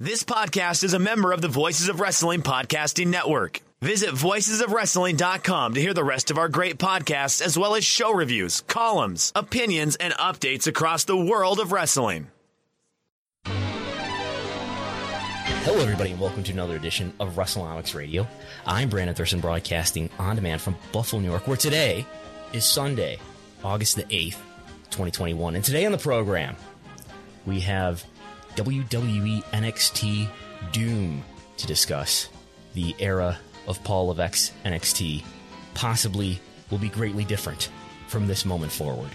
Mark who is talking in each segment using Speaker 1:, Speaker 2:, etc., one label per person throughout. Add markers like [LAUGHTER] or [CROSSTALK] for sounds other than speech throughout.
Speaker 1: This podcast is a member of the Voices of Wrestling Podcasting Network. Visit voicesofwrestling.com to hear the rest of our great podcasts, as well as show reviews, columns, opinions, and updates across the world of wrestling.
Speaker 2: Hello, everybody, and welcome to another edition of WrestleNomics Radio. I'm Brandon Thurston, broadcasting on demand from Buffalo, New York, where today is Sunday, August the 8th, 2021. And today on the program, we have WWE NXT Doom to discuss. The era of Paul Levesque's NXT possibly will be greatly different from this moment forward.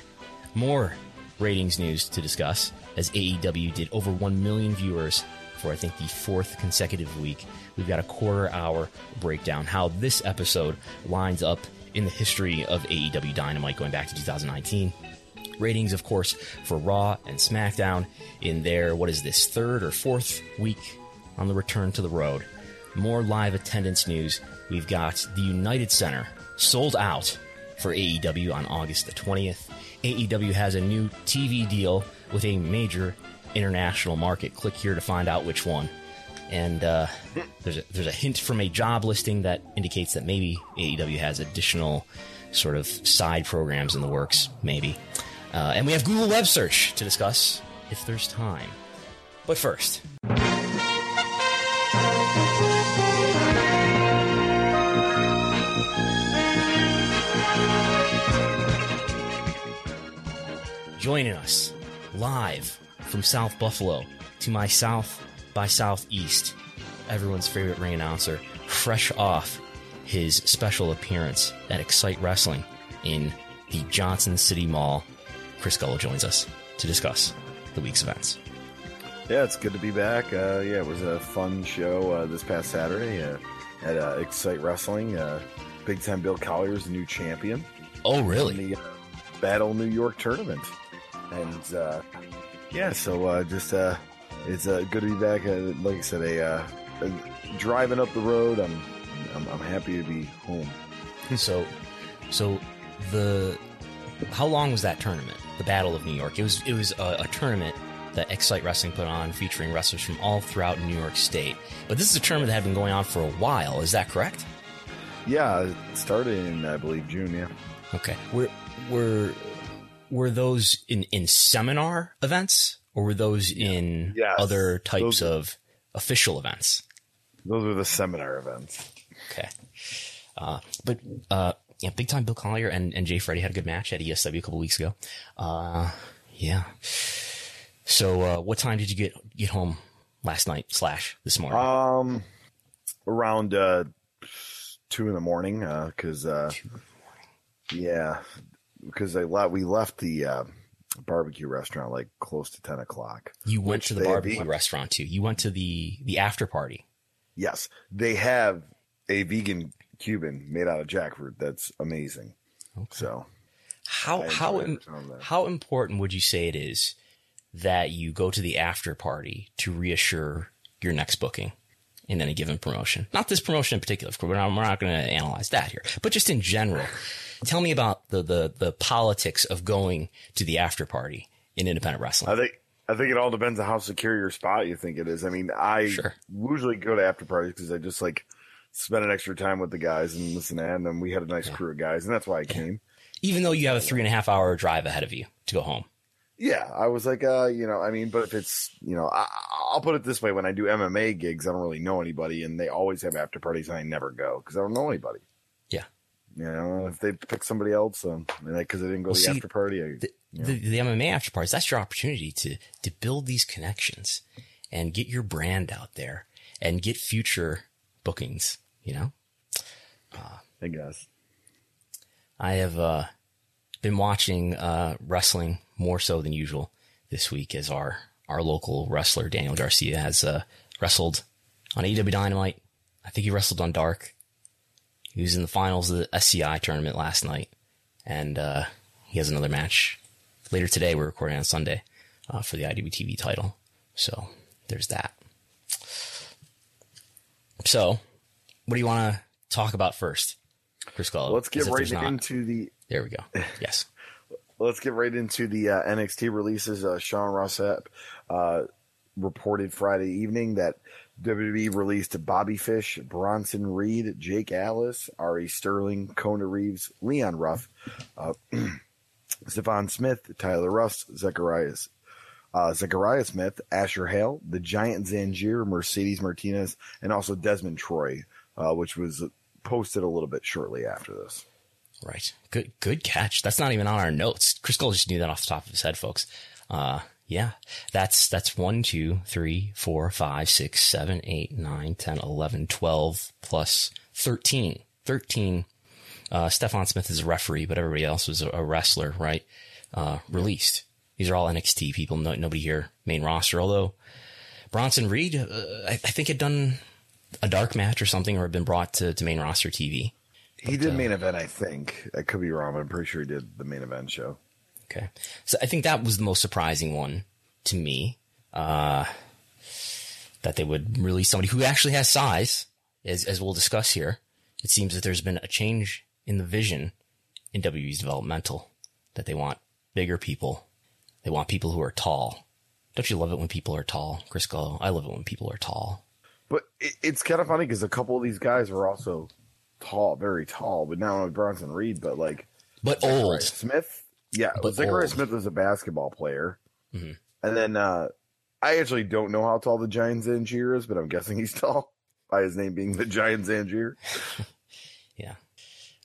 Speaker 2: More ratings news to discuss as AEW did over 1 million viewers for I think the fourth consecutive week. We've got a quarter hour breakdown how this episode lines up in the history of AEW Dynamite going back to 2019. Ratings, of course, for Raw and SmackDown in their, what is this, third or fourth week on the return to the road. More live attendance news. We've got the United Center sold out for AEW on August the 20th. AEW has a new TV deal with a major international market. Click here to find out which one. And uh, there's a, there's a hint from a job listing that indicates that maybe AEW has additional sort of side programs in the works. Maybe. Uh, and we have Google Web Search to discuss if there's time. But first. Joining us live from South Buffalo to my south by southeast, everyone's favorite ring announcer, fresh off his special appearance at Excite Wrestling in the Johnson City Mall. Chris Gullo joins us to discuss the week's events.
Speaker 3: Yeah, it's good to be back. Uh, yeah, it was a fun show uh, this past Saturday uh, at uh, Excite Wrestling. Uh, Big Time Bill Collier's the new champion.
Speaker 2: Oh,
Speaker 3: in
Speaker 2: really?
Speaker 3: the uh, Battle New York tournament. And uh, yeah, so uh, just uh, it's uh, good to be back. Uh, like I said, a, uh, uh, driving up the road. I'm, I'm I'm happy to be home.
Speaker 2: So, so the how long was that tournament? The Battle of New York. It was it was a, a tournament that Excite Wrestling put on, featuring wrestlers from all throughout New York State. But this is a tournament that had been going on for a while. Is that correct?
Speaker 3: Yeah, it started in I believe June. Yeah.
Speaker 2: Okay. Were were were those in in seminar events, or were those in
Speaker 3: Yes.
Speaker 2: other types
Speaker 3: Those-
Speaker 2: of official events?
Speaker 3: Those were the seminar events.
Speaker 2: Okay. Uh, but uh, yeah, big time Bill Collier and, and Jay Freddy had a good match at ESW a couple weeks ago. Uh, yeah. So, uh, what time did you get get home last night slash this morning?
Speaker 3: Um, around uh, two in the morning, Uh, because uh, yeah, because I le- we left the uh, barbecue restaurant like close to ten o'clock.
Speaker 2: you went to the
Speaker 3: they have
Speaker 2: barbecue restaurant too. You went to the the after party.
Speaker 3: Yes, they have a vegan Cuban made out of jackfruit. That's amazing. So
Speaker 2: How how im-
Speaker 3: it on that.
Speaker 2: how important would you say it is that you go to the after party to reassure your next booking in any given promotion. Not this promotion in particular, of course. We're not, not going to analyze that here, but just in general. [SIGHS] Tell me about the, the, the politics of going to the after party in independent wrestling.
Speaker 3: I think I think it all depends on how secure your spot you think it is. I mean, I
Speaker 2: Sure.
Speaker 3: usually go to after parties because I just like spend an extra time with the guys and listen them. And we had a nice crew of guys, and that's why I came.
Speaker 2: Even though you have a three and a half hour drive ahead of you to go home.
Speaker 3: Yeah, I was like, uh, you know, I mean, but if it's, you know, I, I'll put it this way: when I do MMA gigs, I don't really know anybody, and they always have after parties, and I never go because I don't know anybody.
Speaker 2: Yeah.
Speaker 3: You know, if they pick somebody else, um, because I didn't go
Speaker 2: Well,
Speaker 3: to the
Speaker 2: see,
Speaker 3: after party, I,
Speaker 2: the, the, the MMA after parties, that's your opportunity to, to build these connections and get your brand out there and get future bookings, you know?
Speaker 3: I guess.
Speaker 2: I have, uh, been watching, uh, wrestling more so than usual this week as our, our local wrestler, Daniel Garcia has, uh, wrestled on AEW Dynamite. I think he wrestled on Dark. He was in the finals of the SCI tournament last night and, uh, he has another match later today. We're recording on Sunday uh, for the IWTV title. So there's that. So, what do you want to talk about first, Chris Gullo?
Speaker 3: Let's get right
Speaker 2: not-
Speaker 3: into the
Speaker 2: There we go. [LAUGHS] Yes.
Speaker 3: let's get right into the uh, NXT releases. Uh, Sean Ross Sapp uh, reported Friday evening that WWE released Bobby Fish, Bronson Reed, Jake Atlas, Ari Sterling, Kona Reeves, Leon Ruff, uh, [CLEARS THROAT] Stephon Smith, Tyler Rust, Zacharias. Uh, Zachariah Smith, Asher Hale, the Giant Zanjeer, Mercedes Martinez, and also Desmond Troy, uh, which was posted a little bit shortly after this.
Speaker 2: Right. Good. Good catch. That's not even on our notes. Chris Gullo just knew that off the top of his head, folks. Uh, yeah, that's that's one, two, three, four, five, six, seven, eight, nine, ten, eleven, twelve, plus thirteen. Thirteen. Uh, Stefan Smith is a referee, but everybody else was a, a wrestler, right? Uh, released. These are all NXT people. No, nobody here main roster. Although Bronson Reed, uh, I, I think had done a dark match or something, or had been brought to, to main roster TV.
Speaker 3: He
Speaker 2: uh,
Speaker 3: did main event, I think. I could be wrong, but I'm pretty sure he did the main event show.
Speaker 2: Okay. So I think that was the most surprising one to me. Uh, that they would release somebody who actually has size, as, as we'll discuss here. It seems that there's been a change in the vision in WWE's developmental, that they want bigger people. They want people who are tall. Don't you love it when people are tall, Chris Gullo? I love it when people are tall.
Speaker 3: But it, it's kind of funny because a couple of these guys were also tall, very tall, but not only Bronson Reed, but like
Speaker 2: But old.
Speaker 3: Smith. Yeah,
Speaker 2: But
Speaker 3: Zachariah
Speaker 2: old.
Speaker 3: Smith was a basketball player.
Speaker 2: Mhm.
Speaker 3: And then uh, I actually don't know how tall the Giant Zanjeer is, but I'm guessing he's [LAUGHS] tall by his name being the Giant Zanjeer. [LAUGHS]
Speaker 2: Yeah.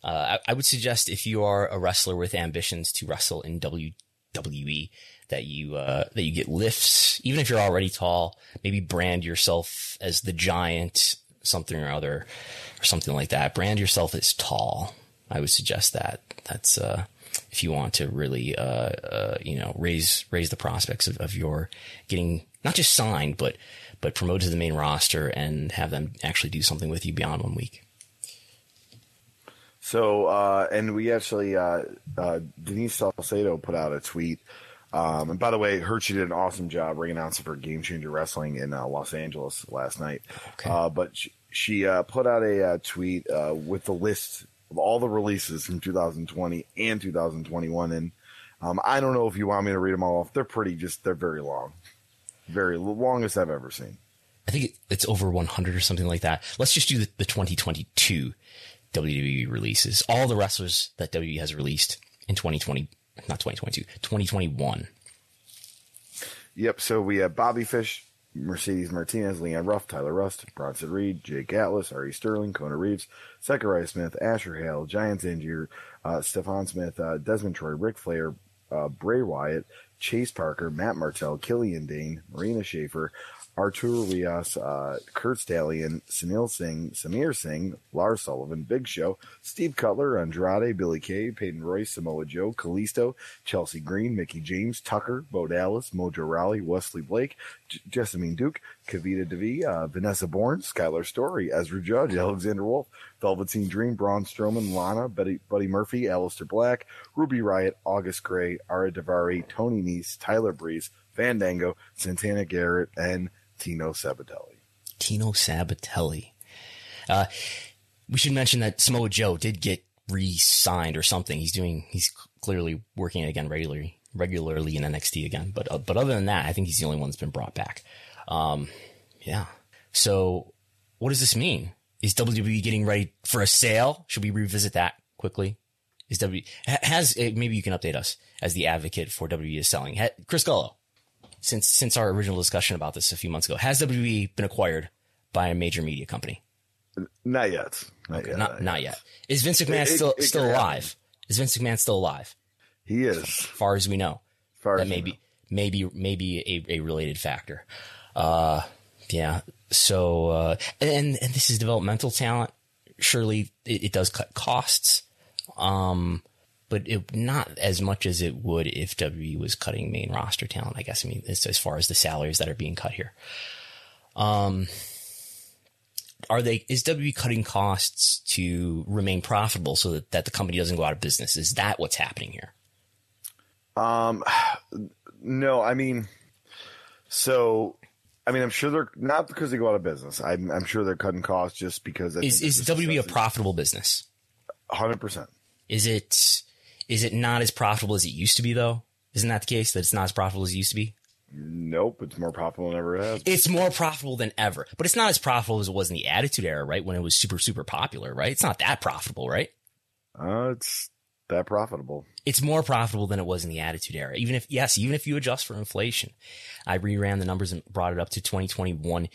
Speaker 2: Uh, I, I would suggest if you are a wrestler with ambitions to wrestle in WWE, that you uh, that you get lifts, even if you're already tall. Maybe brand yourself as the giant, something or other, or something like that. Brand yourself as tall. I would suggest that. That's uh, if you want to really, uh, uh, you know, raise raise the prospects of, of your getting not just signed, but but promoted to the main roster and have them actually do something with you beyond one week.
Speaker 3: So, uh, and we actually, uh, uh, Denise Salcedo put out a tweet. Um, and by the way, Hershey did an awesome job ring announcing for Game Changer Wrestling in uh, Los Angeles last night.
Speaker 2: Okay.
Speaker 3: Uh, but she, she uh, put out a uh, tweet uh, with the list of all the releases from 2020 and 2021. And um, I don't know if you want me to read them all off. They're pretty just, they're very long. Very longest I've ever seen.
Speaker 2: I think it's over 100 or something like that. Let's just do the, the 2022 WWE releases. All the wrestlers that WWE has released in 2020, not 2022, 2021.
Speaker 3: Yep. So we have Bobby Fish, Mercedes Martinez, Leon Ruff, Tyler Rust, Bronson Reed, Jake Atlas, Ari Sterling, Kona Reeves, Zachariah Smith, Asher Hale, Giant Zanjeer, uh, Stefan Smith, uh, Desmond Troy, Ric Flair, uh, Bray Wyatt, Chase Parker, Matt Martell, Killian Dain, Marina Shafir, Arturo Rios, uh, Curt Stallion, Sunil Singh, Samir Singh, Lars Sullivan, Big Show, Steve Cutler, Andrade, Billy Kay, Peyton Royce, Samoa Joe, Kalisto, Chelsea Green, Mickie James, Tucker, Bo Dallas, Mojo Rawley, Wesley Blake, J- Jessamyn Duke, Kavita Devi, uh, Vanessa Borne, Skyler Story, Ezra Judge, Alexander Wolfe, Velveteen Dream, Braun Strowman, Lana, Betty, Buddy Murphy, Aleister Black, Ruby Riot, August Gray, Ara Davari, Tony Nese, Tyler Breeze, Fandango, Santana Garrett, and Tino Sabbatelli.
Speaker 2: Tino Sabbatelli. Uh, we should mention that Samoa Joe did get re-signed or something. He's doing. He's clearly working again regularly, regularly in NXT again. But uh, but other than that, I think he's the only one that's been brought back. Um, yeah. So what does this mean? Is WWE getting ready for a sale? Should we revisit that quickly? Is W has eh, maybe you can update us as the advocate for WWE is selling. Chris Gullo, since since our original discussion about this a few months ago, has WWE been acquired by a major media company?
Speaker 3: Not yet. Not
Speaker 2: okay,
Speaker 3: yet.
Speaker 2: Not, not yet. Is Vince McMahon it, still it, it still alive? Happen. Is Vince McMahon still alive?
Speaker 3: He is,
Speaker 2: as far as we know.
Speaker 3: As far
Speaker 2: that
Speaker 3: as
Speaker 2: maybe maybe maybe a, a related factor. Uh, yeah. So uh, and and this is developmental talent. Surely it, it does cut costs. Um, but it, not as much as it would if WWE was cutting main roster talent. I guess I mean as, as far as the salaries that are being cut here. Um, are they is WWE cutting costs to remain profitable so that, that the company doesn't go out of business? Is that what's happening here?
Speaker 3: Um, no, I mean, so I mean, I'm sure they're not because they go out of business. I'm, I'm sure they're cutting costs just because.
Speaker 2: is is WWE a profitable business?
Speaker 3: Hundred percent.
Speaker 2: Is it is it not as profitable as it used to be though? Isn't that the case that it's not as profitable as it used to be?
Speaker 3: Nope, it's more profitable than ever has.
Speaker 2: It's more profitable than ever, but it's not as profitable as it was in the Attitude Era, right? When it was super, super popular, right? It's not that profitable, right?
Speaker 3: Uh, it's that profitable.
Speaker 2: It's more profitable than it was in the Attitude Era. Even if, yes, even if you adjust for inflation. I reran the numbers and brought it up to 2021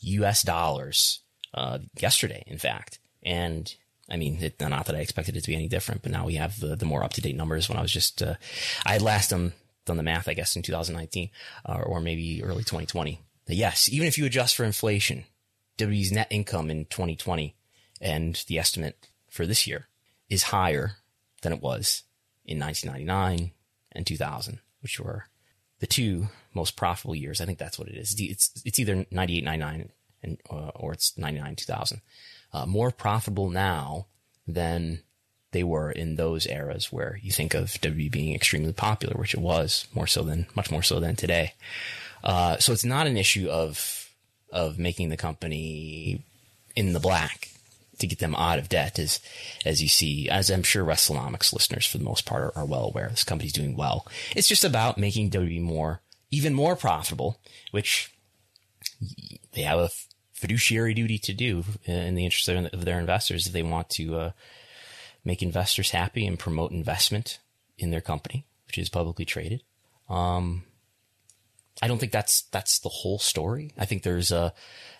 Speaker 2: US dollars, uh, yesterday, in fact. And I mean, it, not that I expected it to be any different, but now we have the, the more up to date numbers when I was just, uh, I had last them done the math, I guess, in 2019 uh, or maybe early 2020. But yes, even if you adjust for inflation, WWE's net income in 2020 and the estimate for this year is higher than it was in 1999 and 2000, which were the two most profitable years. I think that's what it is. It's it's either 98, 99, and uh, or it's 99, 2000. Uh, more profitable now than they were in those eras where you think of WWE being extremely popular, which it was more so than much more so than today. Uh, so it's not an issue of of making the company in the black to get them out of debt, as as you see, as I'm sure WrestleNomics listeners for the most part are, are well aware. This company's doing well. It's just about making WWE more, even more profitable, which they have a fiduciary duty to do in the interest of their investors if they want to uh, make investors happy and promote investment in their company, which is publicly traded. Um, I don't think that's that's the whole story. I think there's a,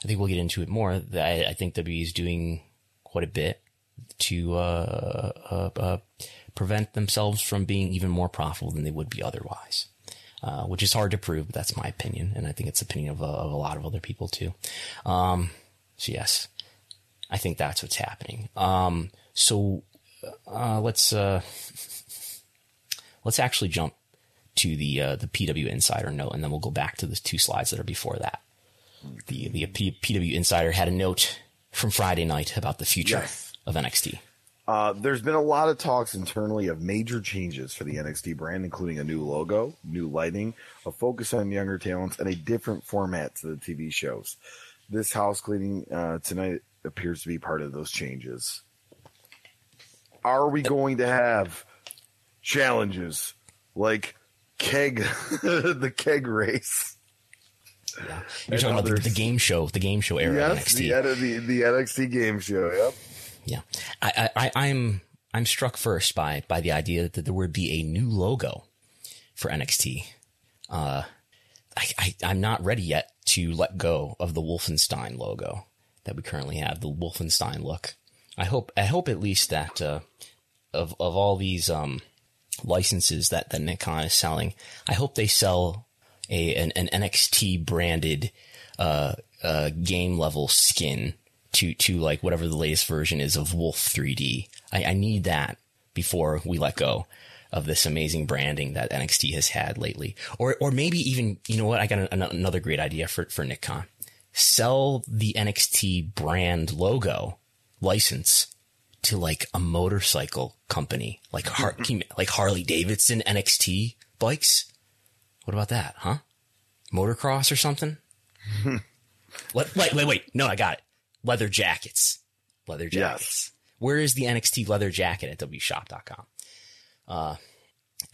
Speaker 2: I think we'll get into it more. I, I think WWE is doing quite a bit to uh, uh, uh, prevent themselves from being even more profitable than they would be otherwise. Uh, which is hard to prove, but that's my opinion, and I think it's the opinion of, of a lot of other people too. Um, so yes, I think that's what's happening. Um, so uh, let's uh, [LAUGHS] let's actually jump to the uh, the PW Insider note, and then we'll go back to the two slides that are before that. The the P- PW Insider had a note from Friday night about the future yes. of NXT.
Speaker 3: Uh, there's been a lot of talks internally of major changes for the NXT brand, including a new logo, new lighting, a focus on younger talents, and a different format to the TV shows. This house cleaning uh, tonight appears to be part of those changes are we going to have challenges like keg, [LAUGHS] the keg race?
Speaker 2: Yeah. You're talking others. about the, the, game show, the game show era yes,
Speaker 3: NXT. The, the, the NXT game show. Yep.
Speaker 2: Yeah. I, I, I'm, I'm struck first by, by the idea that there would be a new logo for NXT. Uh, I, I, I'm not ready yet to let go of the Wolfenstein logo that we currently have, the Wolfenstein look. I hope I hope at least that uh, of of all these um, licenses that that Nick Khan is selling, I hope they sell a an, an NXT branded uh, uh, game level skin to to like whatever the latest version is of Wolf 3D. I, I need that before we let go of this amazing branding that NXT has had lately. Or, or maybe even, you know what? I got an, another great idea for, for Nick Khan. Sell the NXT brand logo license to like a motorcycle company, like Har- mm-hmm. like Harley Davidson NXT bikes. What about that, huh? Motocross or something? [LAUGHS] What, wait, wait, wait. No, I got it. Leather jackets. Leather jackets. Yes. Where is the NXT leather jacket at wshop.com? Uh,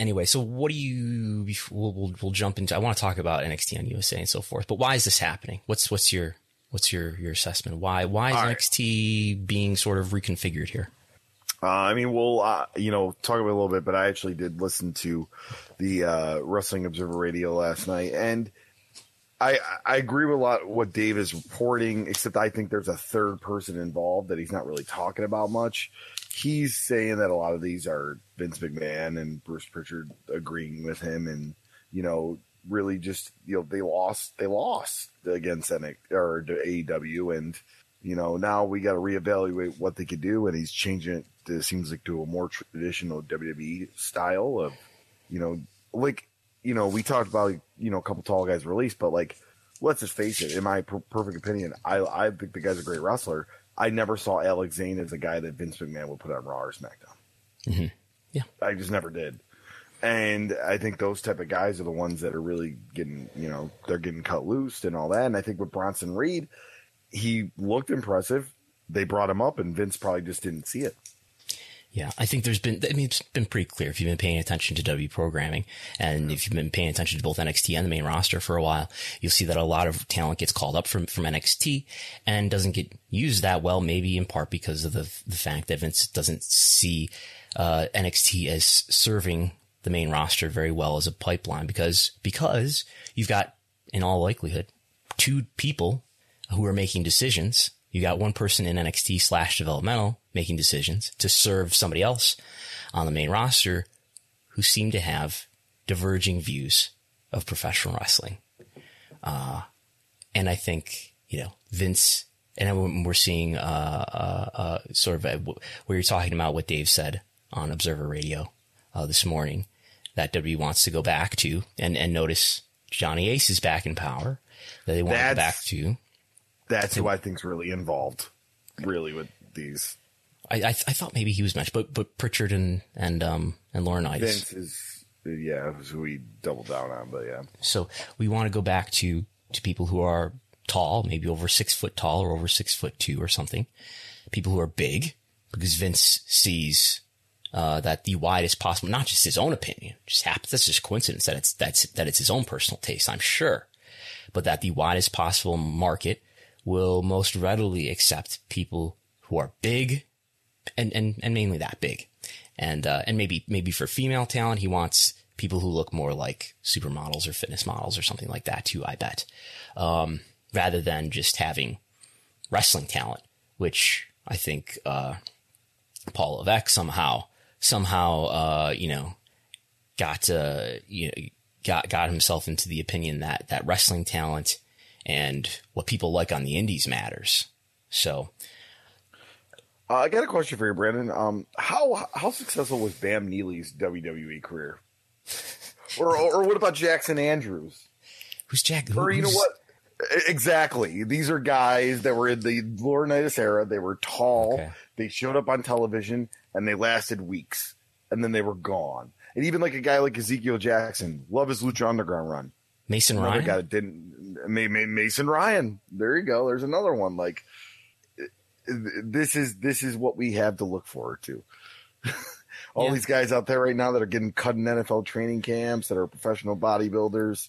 Speaker 2: anyway, so what do you, we'll, we'll, we'll jump into, I want to talk about NXT on USA and so forth, but why is this happening? What's, what's your, what's your, your assessment? Why, why is All NXT being sort of reconfigured here?
Speaker 3: Uh, I mean, we'll, uh, you know, talk about a little bit, but I actually did listen to the, uh, Wrestling Observer Radio last night and, I, I agree with a lot what Dave is reporting, except I think there's a third person involved that he's not really talking about much. He's saying that a lot of these are Vince McMahon and Bruce Pritchard agreeing with him, and you know, really just you know they lost they lost against NXT or AEW, and you know now we got to reevaluate what they could do, and he's changing it. To, seems like to a more traditional WWE style of you know like you know, we talked about you know a couple tall guys released, but like, let's just face it. In my per- perfect opinion, I I think the guy's a great wrestler. I never saw Alex Zayne as a guy that Vince McMahon would put on Raw or SmackDown.
Speaker 2: Mm-hmm. Yeah,
Speaker 3: I just never did. And I think those type of guys are the ones that are really getting, you know, they're getting cut loose and all that. And I think with Bronson Reed, he looked impressive. They brought him up, and Vince probably just didn't see it.
Speaker 2: Yeah, I think there's been, I mean, it's been pretty clear if you've been paying attention to W programming and if you've been paying attention to both NXT and the main roster for a while, you'll see that a lot of talent gets called up from, from NXT and doesn't get used that well, maybe in part because of the, the fact that Vince doesn't see, uh, NXT as serving the main roster very well as a pipeline because, because you've got, in all likelihood, two people who are making decisions. You got one person in NXT slash developmental making decisions to serve somebody else on the main roster who seem to have diverging views of professional wrestling. Uh, and I think, you know, Vince, and we're seeing, uh, uh, uh sort of a, where you're talking about what Dave said on Observer Radio, uh, this morning that W wants to go back to and, and notice Johnny Ace is back in power that they want That's, to go back to.
Speaker 3: That's who I think's really involved, really with these.
Speaker 2: I I, I thought maybe he was matched, but but Pritchard and and um and Laurinaitis.
Speaker 3: Vince is yeah, who we doubled down on, but yeah.
Speaker 2: So we want to go back to to people who are tall, maybe over six foot tall or over six foot two or something. People who are big, because Vince sees uh, that the widest possible, not just his own opinion, just happens. That's just coincidence that it's that's that it's his own personal taste, I'm sure, but that the widest possible market will most readily accept people who are big and, and, and mainly that big. And, uh, and maybe, maybe for female talent, he wants people who look more like supermodels or fitness models or something like that too, I bet. Um, rather than just having wrestling talent, which I think, uh, Paul Levesque somehow, somehow, uh, you know, got, uh, you know, got, got himself into the opinion that, that wrestling talent and what people like on the indies matters. So,
Speaker 3: uh, I got a question for you, Brandon. Um, how how successful was Bam Neely's WWE career? or, or, or what about Jackson Andrews?
Speaker 2: Who's Jack?
Speaker 3: Who, or you know what? Exactly. These are guys that were in the Laurinaitis era. They were tall. Okay. They showed up on television and they lasted weeks, and then they were gone. And even like a guy like Ezekiel Jackson, love his Lucha Underground run.
Speaker 2: Mason another Ryan.
Speaker 3: Guy that didn't. Mason Ryan. There you go. There's another one. Like this is this is what we have to look forward to. [LAUGHS] All yeah. these guys out there right now that are getting cut in NFL training camps that are professional bodybuilders.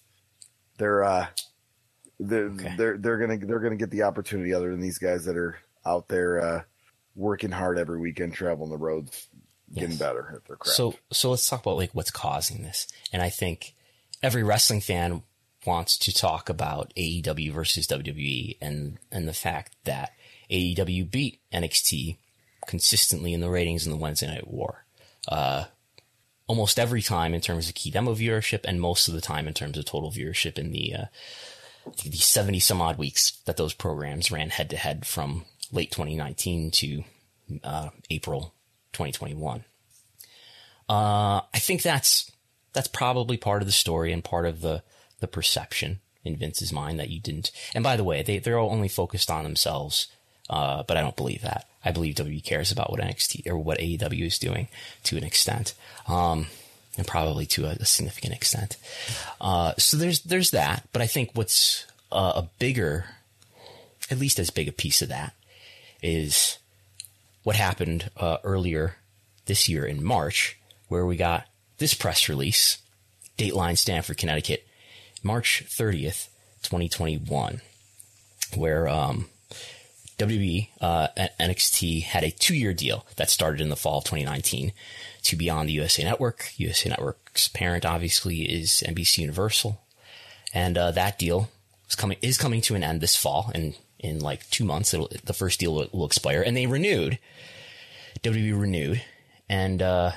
Speaker 3: They're uh, they're okay. they're they're gonna they're gonna get the opportunity other than these guys that are out there uh, working hard every weekend, traveling the roads, getting yes. better at their craft.
Speaker 2: So so let's talk about like what's causing this. And I think every wrestling fan wants to talk about AEW versus WWE and, and the fact that AEW beat NXT consistently in the ratings in the Wednesday Night War. Uh, almost every time in terms of key demo viewership and most of the time in terms of total viewership in the, uh, the 70 some odd weeks that those programs ran head to head from late 2019 to, uh, April 2021. Uh, I think that's, that's probably part of the story and part of the, the perception in Vince's mind that you didn't. And by the way, they, they're all only focused on themselves. Uh, but I don't believe that. I believe W cares about what NXT or what AEW is doing to an extent. Um, and probably to a, a significant extent. Uh, so there's, there's that. But I think what's uh, a bigger, at least as big a piece of that is what happened uh, earlier this year in March, where we got this press release, Dateline Stamford, Connecticut, March 30th, 2021, where um, WWE uh, NXT had a two-year deal that started in the fall of 2019 to be on the USA Network. USA Network's parent, obviously, is NBC Universal, and uh, that deal is coming is coming to an end this fall, and in like two months, the first deal will, will, expire, and they renewed. WWE renewed, and uh,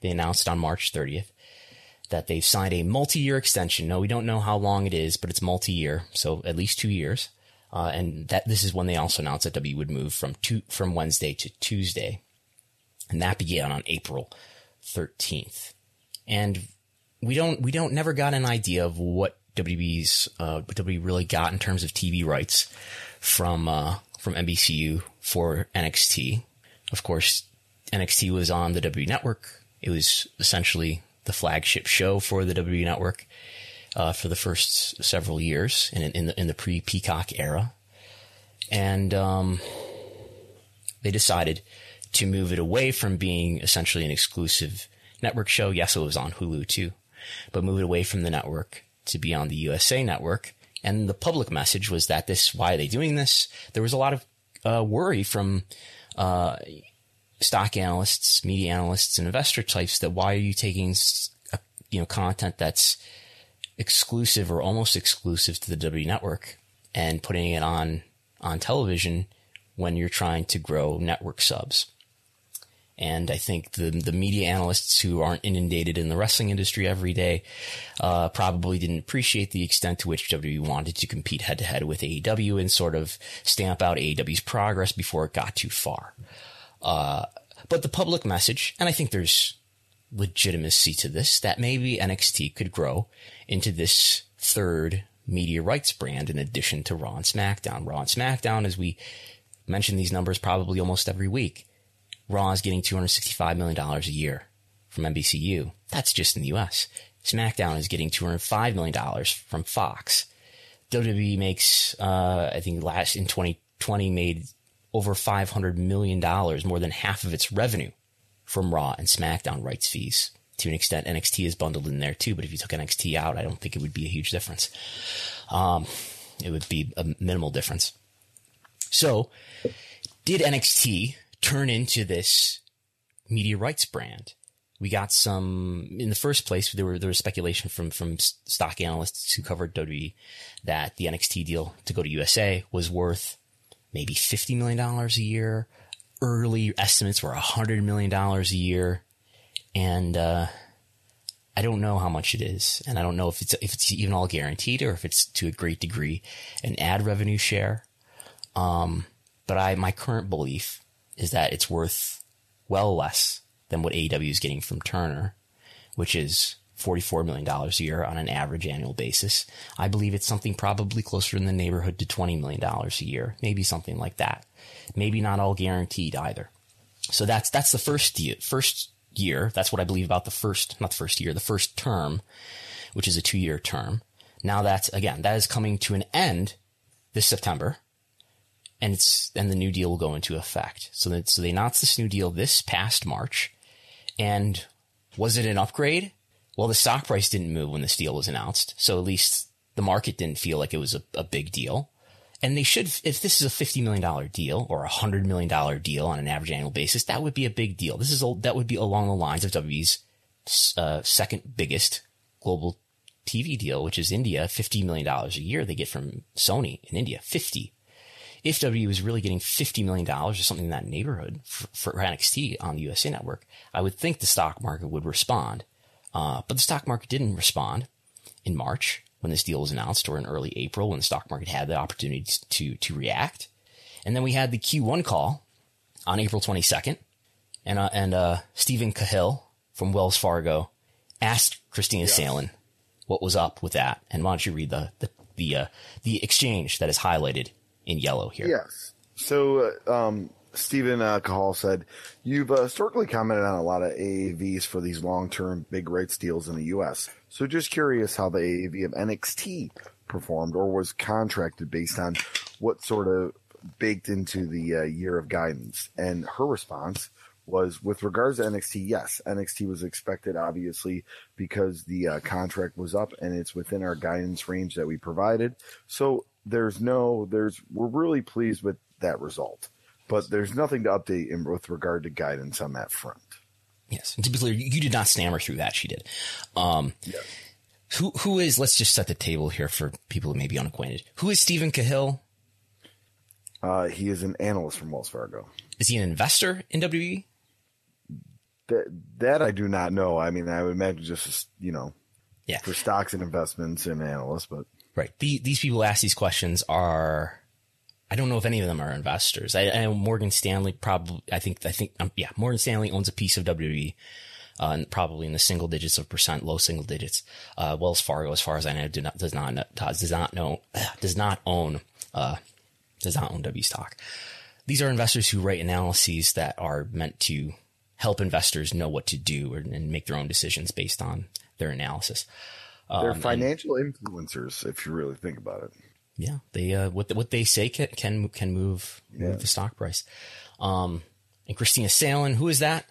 Speaker 2: they announced on March 30th that they've signed a multi-year extension. No, we don't know how long it is, but it's multi-year, so at least two years. Uh, and that this is when they also announced that W would move from two, from Wednesday to Tuesday, and that began on April 13th. And we don't we don't never got an idea of what WB's uh, what WWE really got in terms of TV rights from uh, from NBCU for NXT. Of course, NXT was on the W Network. It was essentially the flagship show for the W Network uh, for the first several years in, in the, the pre Peacock era. And um, they decided to move it away from being essentially an exclusive network show. Yes, it was on Hulu too, but move it away from the network to be on the USA network. And the public message was that this, why are they doing this? There was a lot of uh, worry from uh, stock analysts, media analysts, and investor types that why are you taking you know content that's exclusive or almost exclusive to the W network and putting it on on television when you're trying to grow network subs. And I think the the media analysts who aren't inundated in the wrestling industry every day uh, probably didn't appreciate the extent to which WWE wanted to compete head to head with AEW and sort of stamp out AEW's progress before it got too far. Uh, but the public message, and I think there's legitimacy to this, that maybe NXT could grow into this third media rights brand in addition to Raw and SmackDown. Raw and SmackDown, as we mention these numbers probably almost every week, Raw is getting $265 million a year from NBCU. That's just in the US. SmackDown is getting $205 million from Fox. WWE makes, uh, I think last in 2020 made over $500 million, more than half of its revenue from Raw and SmackDown rights fees. To an extent, NXT is bundled in there too, but if you took NXT out, I don't think it would be a huge difference. Um, it would be a minimal difference. So, did NXT turn into this media rights brand? We got some in the first place. There were there was speculation from from stock analysts who covered WWE that the NXT deal to go to USA was worth maybe $50 million a year. Early estimates were $100 million a year. And, uh, I don't know how much it is. And I don't know if it's, if it's even all guaranteed or if it's to a great degree an ad revenue share. Um, but I, my current belief is that it's worth well less than what AEW is getting from Turner, which is $44 million a year on an average annual basis. I believe it's something probably closer in the neighborhood to $20 million a year, maybe something like that. Maybe not all guaranteed either. So that's, that's the first year, first year. That's what I believe about the first, not the first year, the first term, which is a two year term. Now that's, again, that is coming to an end this September. And it's, and the new deal will go into effect. So that, so they announced this new deal this past March. And was it an upgrade? Well, the stock price didn't move when this deal was announced, so at least the market didn't feel like it was a, a big deal. And they should, if this is a $50 million deal or a $100 million deal on an average annual basis, that would be a big deal. This is, that would be along the lines of WWE's uh, second biggest global TV deal, which is India, $50 million a year they get from Sony in India. 50. If WWE was really getting $50 million or something in that neighborhood for, for NXT on the USA network, I would think the stock market would respond. Uh, but the stock market didn't respond in March when this deal was announced or in early April when the stock market had the opportunity to, to react. And then we had the Q1 call on April 22nd and, uh, and, uh, Stephen Cahall from Wells Fargo asked Kristina yes. Salen what was up with that. And why don't you read the, the, the, uh, the exchange that is highlighted in yellow here?
Speaker 3: Yes. So, uh, um, Stephen uh, said, You've uh, historically commented on a lot of AAVs for these long term big rights deals in the U.S. So just curious how the AAV of NXT performed or was contracted based on what sort of baked into the uh, year of guidance. And her response was with regards to NXT, yes, NXT was expected, obviously, because the uh, contract was up and it's within our guidance range that we provided. So there's no, there's, we're really pleased with that result, but there's nothing to update in with regard to guidance on that front.
Speaker 2: Yes, and to be clear, you did not stammer through that. She did. Um, yes. Who who is? Let's just set the table here for people who may be unacquainted. Who is Stephen Cahall?
Speaker 3: Uh, he is an analyst from Wells Fargo.
Speaker 2: Is he an investor in WWE?
Speaker 3: That that I do not know. I mean, I would imagine just you know,
Speaker 2: yeah,
Speaker 3: for stocks and investments and analysts, but
Speaker 2: right. The, these people ask these questions are. I don't know if any of them are investors. I, I know Morgan Stanley probably. I think. I think. Um, yeah, Morgan Stanley owns a piece of WWE uh, and probably in the single digits of percent, low single digits. Uh, Wells Fargo, as far as I know, do not, does not does not know does not own uh, does not own W stock. These are investors who write analyses that are meant to help investors know what to do and make their own decisions based on their analysis.
Speaker 3: Um, They're financial and, influencers, if you really think about it.
Speaker 2: Yeah, they uh, what what they say can can can move, yeah. move the stock price. Um, and Kristina Salen, who is that?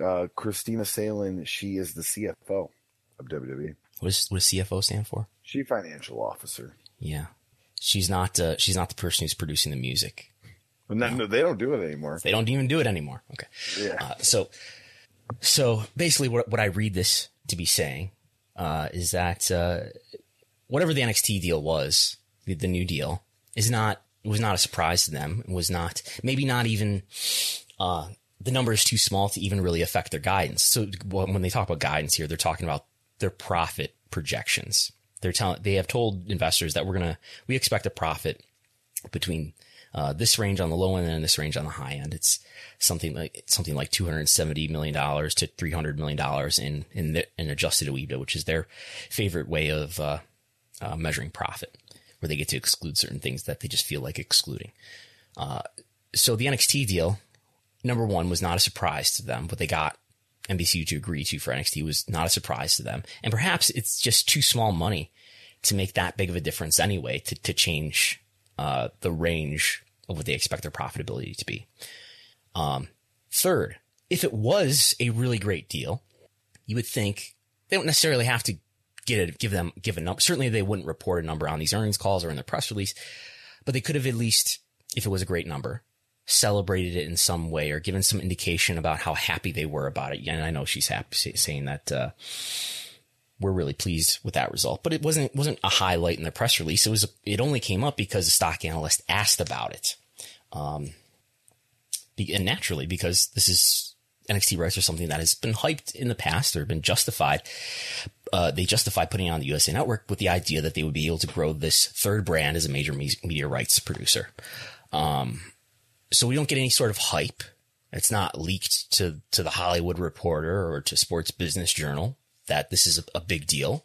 Speaker 3: uh, Kristina Salen, she is the CFO of WWE.
Speaker 2: What does, what does CFO stand for?
Speaker 3: Chief Financial Officer.
Speaker 2: Yeah, she's not. Uh, she's not the person who's producing the music.
Speaker 3: No, no, they don't do it anymore.
Speaker 2: They don't even do it anymore. Okay. Yeah. Uh, so, so basically, what what I read this to be saying uh, is that uh, whatever the NXT deal was, the, the new deal, is not was not a surprise to them. It was not maybe not even uh, the number is too small to even really affect their guidance. So when they talk about guidance here, they're talking about their profit projections. They're telling, they have told investors that we're to, we expect a profit between uh, this range on the low end and this range on the high end. It's something like something like two hundred seventy million dollars to three hundred million dollars in in, the, in adjusted EBITDA, which is their favorite way of uh, uh, measuring profit, where they get to exclude certain things that they just feel like excluding. Uh, so the NXT deal number one was not a surprise to them. What they got NBC to agree to for NXT was not a surprise to them. And perhaps it's just too small money to make that big of a difference anyway to, to change uh, the range of what they expect their profitability to be. Um, third, if it was a really great deal, you would think they don't necessarily have to get give them, give a number. Certainly they wouldn't report a number on these earnings calls or in their press release, but they could have at least, if it was a great number, celebrated it in some way or given some indication about how happy they were about it. And I know she's happy saying that, uh, we're really pleased with that result, but it wasn't, wasn't a highlight in the press release. It was, it only came up because a stock analyst asked about it. Um, and naturally, because this is NXT rights or something that has been hyped in the past or been justified. Uh, they justified putting on the USA Network with the idea that they would be able to grow this third brand as a major media rights producer. Um, so we don't get any sort of hype. It's not leaked to, to the Hollywood Reporter or to Sports Business Journal that this is a, a big deal,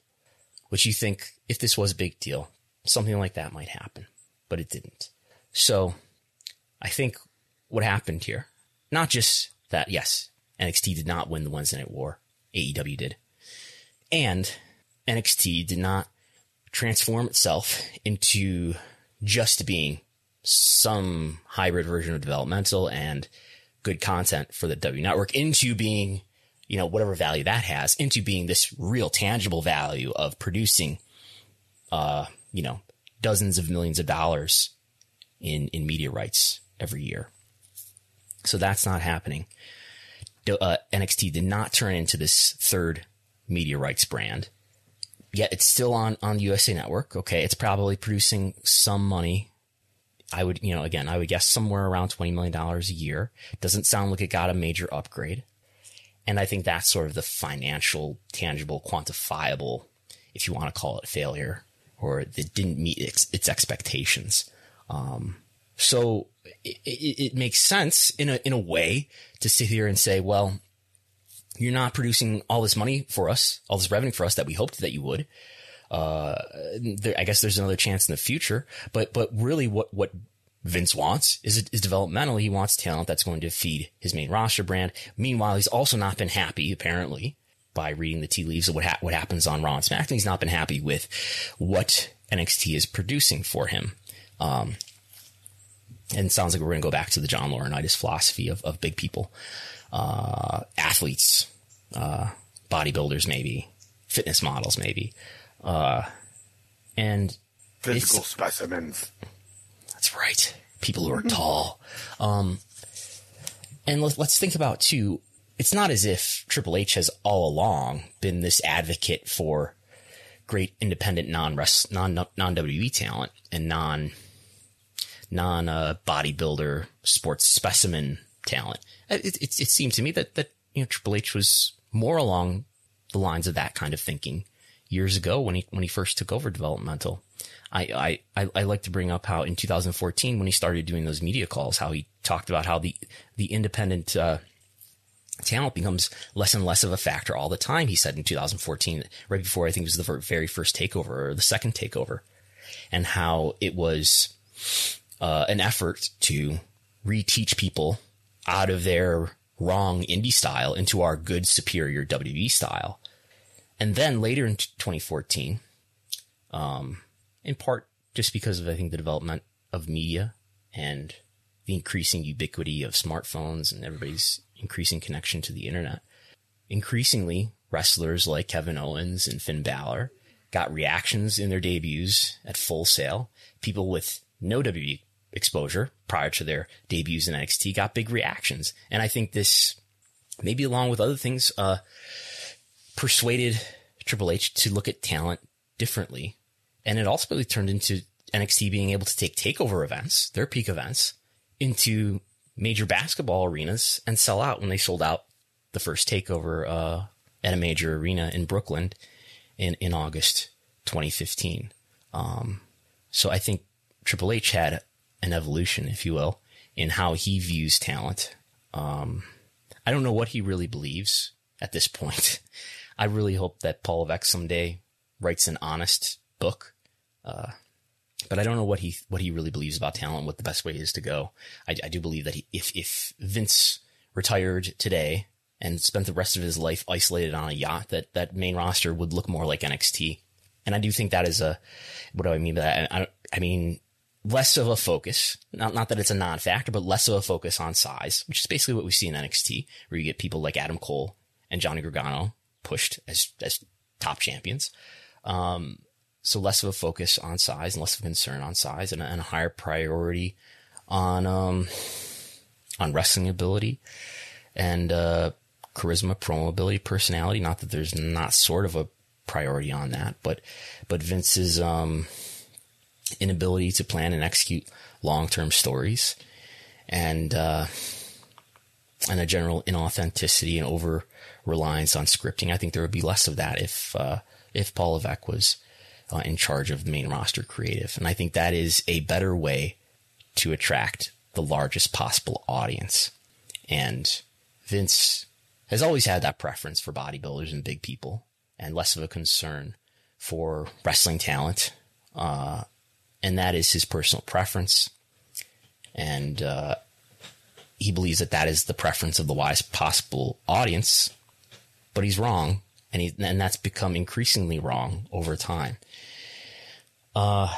Speaker 2: which you think if this was a big deal, something like that might happen, but it didn't. So I think what happened here, not just that, yes, NXT did not win the Wednesday Night War, AEW did, and NXT did not transform itself into just being some hybrid version of developmental and good content for the W network into being, you know, whatever value that has into being this real tangible value of producing, uh, you know, dozens of millions of dollars in, in media rights every year. So that's not happening. Uh, NXT did not turn into this third media rights brand. Yet it's still on, on USA Network. Okay. It's probably producing some money I would, you know, again, I would guess somewhere around $20 million a year. Doesn't sound like it got a major upgrade. And I think that's sort of the financial, tangible, quantifiable, if you want to call it failure, or that didn't meet its, its expectations. Um, so it, it, it, makes sense in a, in a way to sit here and say, well, you're not producing all this money for us, all this revenue for us that we hoped that you would. Uh, there, I guess there's another chance in the future, but, but really what, what Vince wants is, is developmental. He wants talent that's going to feed his main roster brand. Meanwhile, he's also not been happy, apparently, by reading the tea leaves of what, ha- what happens on Raw and SmackDown. He's not been happy with what NXT is producing for him. Um, And sounds like we're going to go back to the John Laurinaitis philosophy of, of big people, uh, athletes, uh, bodybuilders, maybe fitness models, maybe, uh, and
Speaker 3: physical specimens.
Speaker 2: That's right. People who are tall. Um, and let, let's think about too. It's not as if Triple H has all along been this advocate for great independent non non non WWE talent and non non uh, bodybuilder sports specimen talent. It, it, it seemed to me that that you know Triple H was more along the lines of that kind of thinking years ago when he when he first took over developmental. I, I, I like to bring up how in 2014 when he started doing those media calls, how he talked about how the the independent uh, talent becomes less and less of a factor all the time. He said in 2014, right before I think it was the very first takeover or the second takeover, and how it was uh, an effort to reteach people out of their wrong indie style into our good superior WWE style. And then later in 2014, um, in part just because of I think the development of media and the increasing ubiquity of smartphones and everybody's increasing connection to the internet. Increasingly, wrestlers like Kevin Owens and Finn Balor got reactions in their debuts at Full Sail. People with no WWE exposure prior to their debuts in NXT got big reactions. And I think this, maybe along with other things, uh, persuaded Triple H to look at talent differently. And it ultimately turned into NXT being able to take takeover events, their peak events, into major basketball arenas and sell out when they sold out the first takeover uh, at a major arena in Brooklyn in, in August 2015. Um, so I think Triple H had an evolution, if you will, in how he views talent. Um, I don't know what he really believes at this point. [LAUGHS] I really hope that Paul Levesque someday writes an honest book. Uh, but I don't know what he what he really believes about talent, what the best way is to go. I, I do believe that he, if if Vince retired today and spent the rest of his life isolated on a yacht, that that main roster would look more like NXT. And I do think that is a what do I mean by that? I, I mean less of a focus, not not that it's a non-factor, but less of a focus on size, which is basically what we see in NXT, where you get people like Adam Cole and Johnny Gargano pushed as as top champions. Um, so less of a focus on size and less of a concern on size and, and a higher priority on, um, on wrestling ability and, uh, charisma, promo ability, personality. Not that there's not sort of a priority on that, but, but Vince's, um, inability to plan and execute long-term stories and, uh, and a general inauthenticity and over reliance on scripting. I think there would be less of that if, uh, if Paul Levesque was, uh, in charge of the main roster creative. And I think that is a better way to attract the largest possible audience. And Vince has always had that preference for bodybuilders and big people and less of a concern for wrestling talent. And that is his personal preference. And, uh, he believes that that is the preference of the widest possible audience, but he's wrong. And he, and that's become increasingly wrong over time. Uh,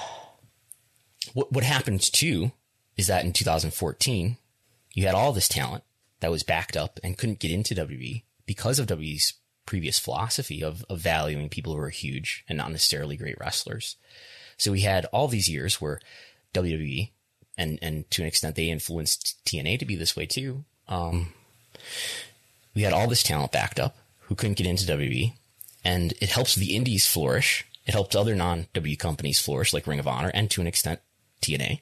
Speaker 2: what, what happened too is that in 2014, you had all this talent that was backed up and couldn't get into WWE because of WWE's previous philosophy of, of valuing people who are huge and not necessarily great wrestlers. So we had all these years where WWE and, and to an extent they influenced TNA to be this way too. Um, we had all this talent backed up who couldn't get into WWE and it helps the indies flourish it helped other non-W companies flourish, like Ring of Honor and to an extent TNA.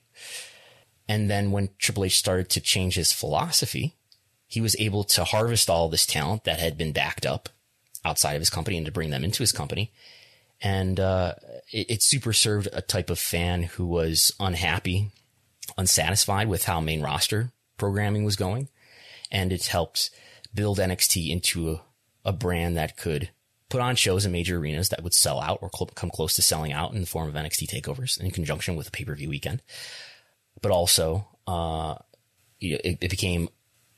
Speaker 2: And then when Triple H started to change his philosophy, he was able to harvest all this talent that had been backed up outside of his company and to bring them into his company. And uh, it, it super served a type of fan who was unhappy, unsatisfied with how main roster programming was going. And it helped build NXT into a, a brand that could put on shows in major arenas that would sell out or cl- come close to selling out in the form of NXT takeovers in conjunction with a pay per view weekend. But also, uh, it, it, became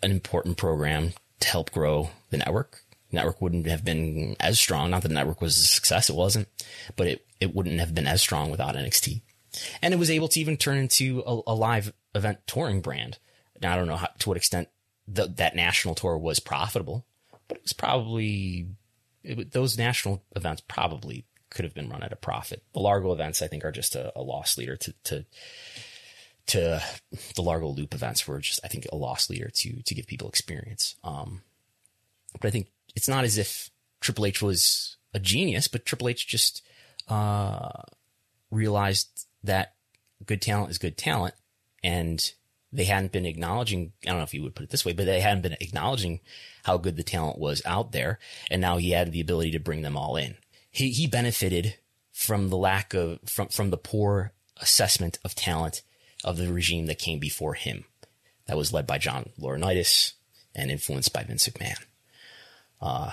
Speaker 2: an important program to help grow the network. Network wouldn't have been as strong. Not that the network was a success. It wasn't, but it, it wouldn't have been as strong without NXT. And it was able to even turn into a, a live event touring brand. Now I don't know how, to what extent the, that national tour was profitable, but it was probably it, those national events probably could have been run at a profit. The Largo events, I think, are just a, a loss leader to, to to the Largo Loop events were just, I think, a loss leader to to give people experience. Um, but I think it's not as if Triple H was a genius, but Triple H just uh, realized that good talent is good talent, and they hadn't been acknowledging. I don't know if you would put it this way, but they hadn't been acknowledging how good the talent was out there, and now he had the ability to bring them all in. He he benefited from the lack of from from the poor assessment of talent of the regime that came before him, that was led by John Laurinaitis and influenced by Vince McMahon. Uh,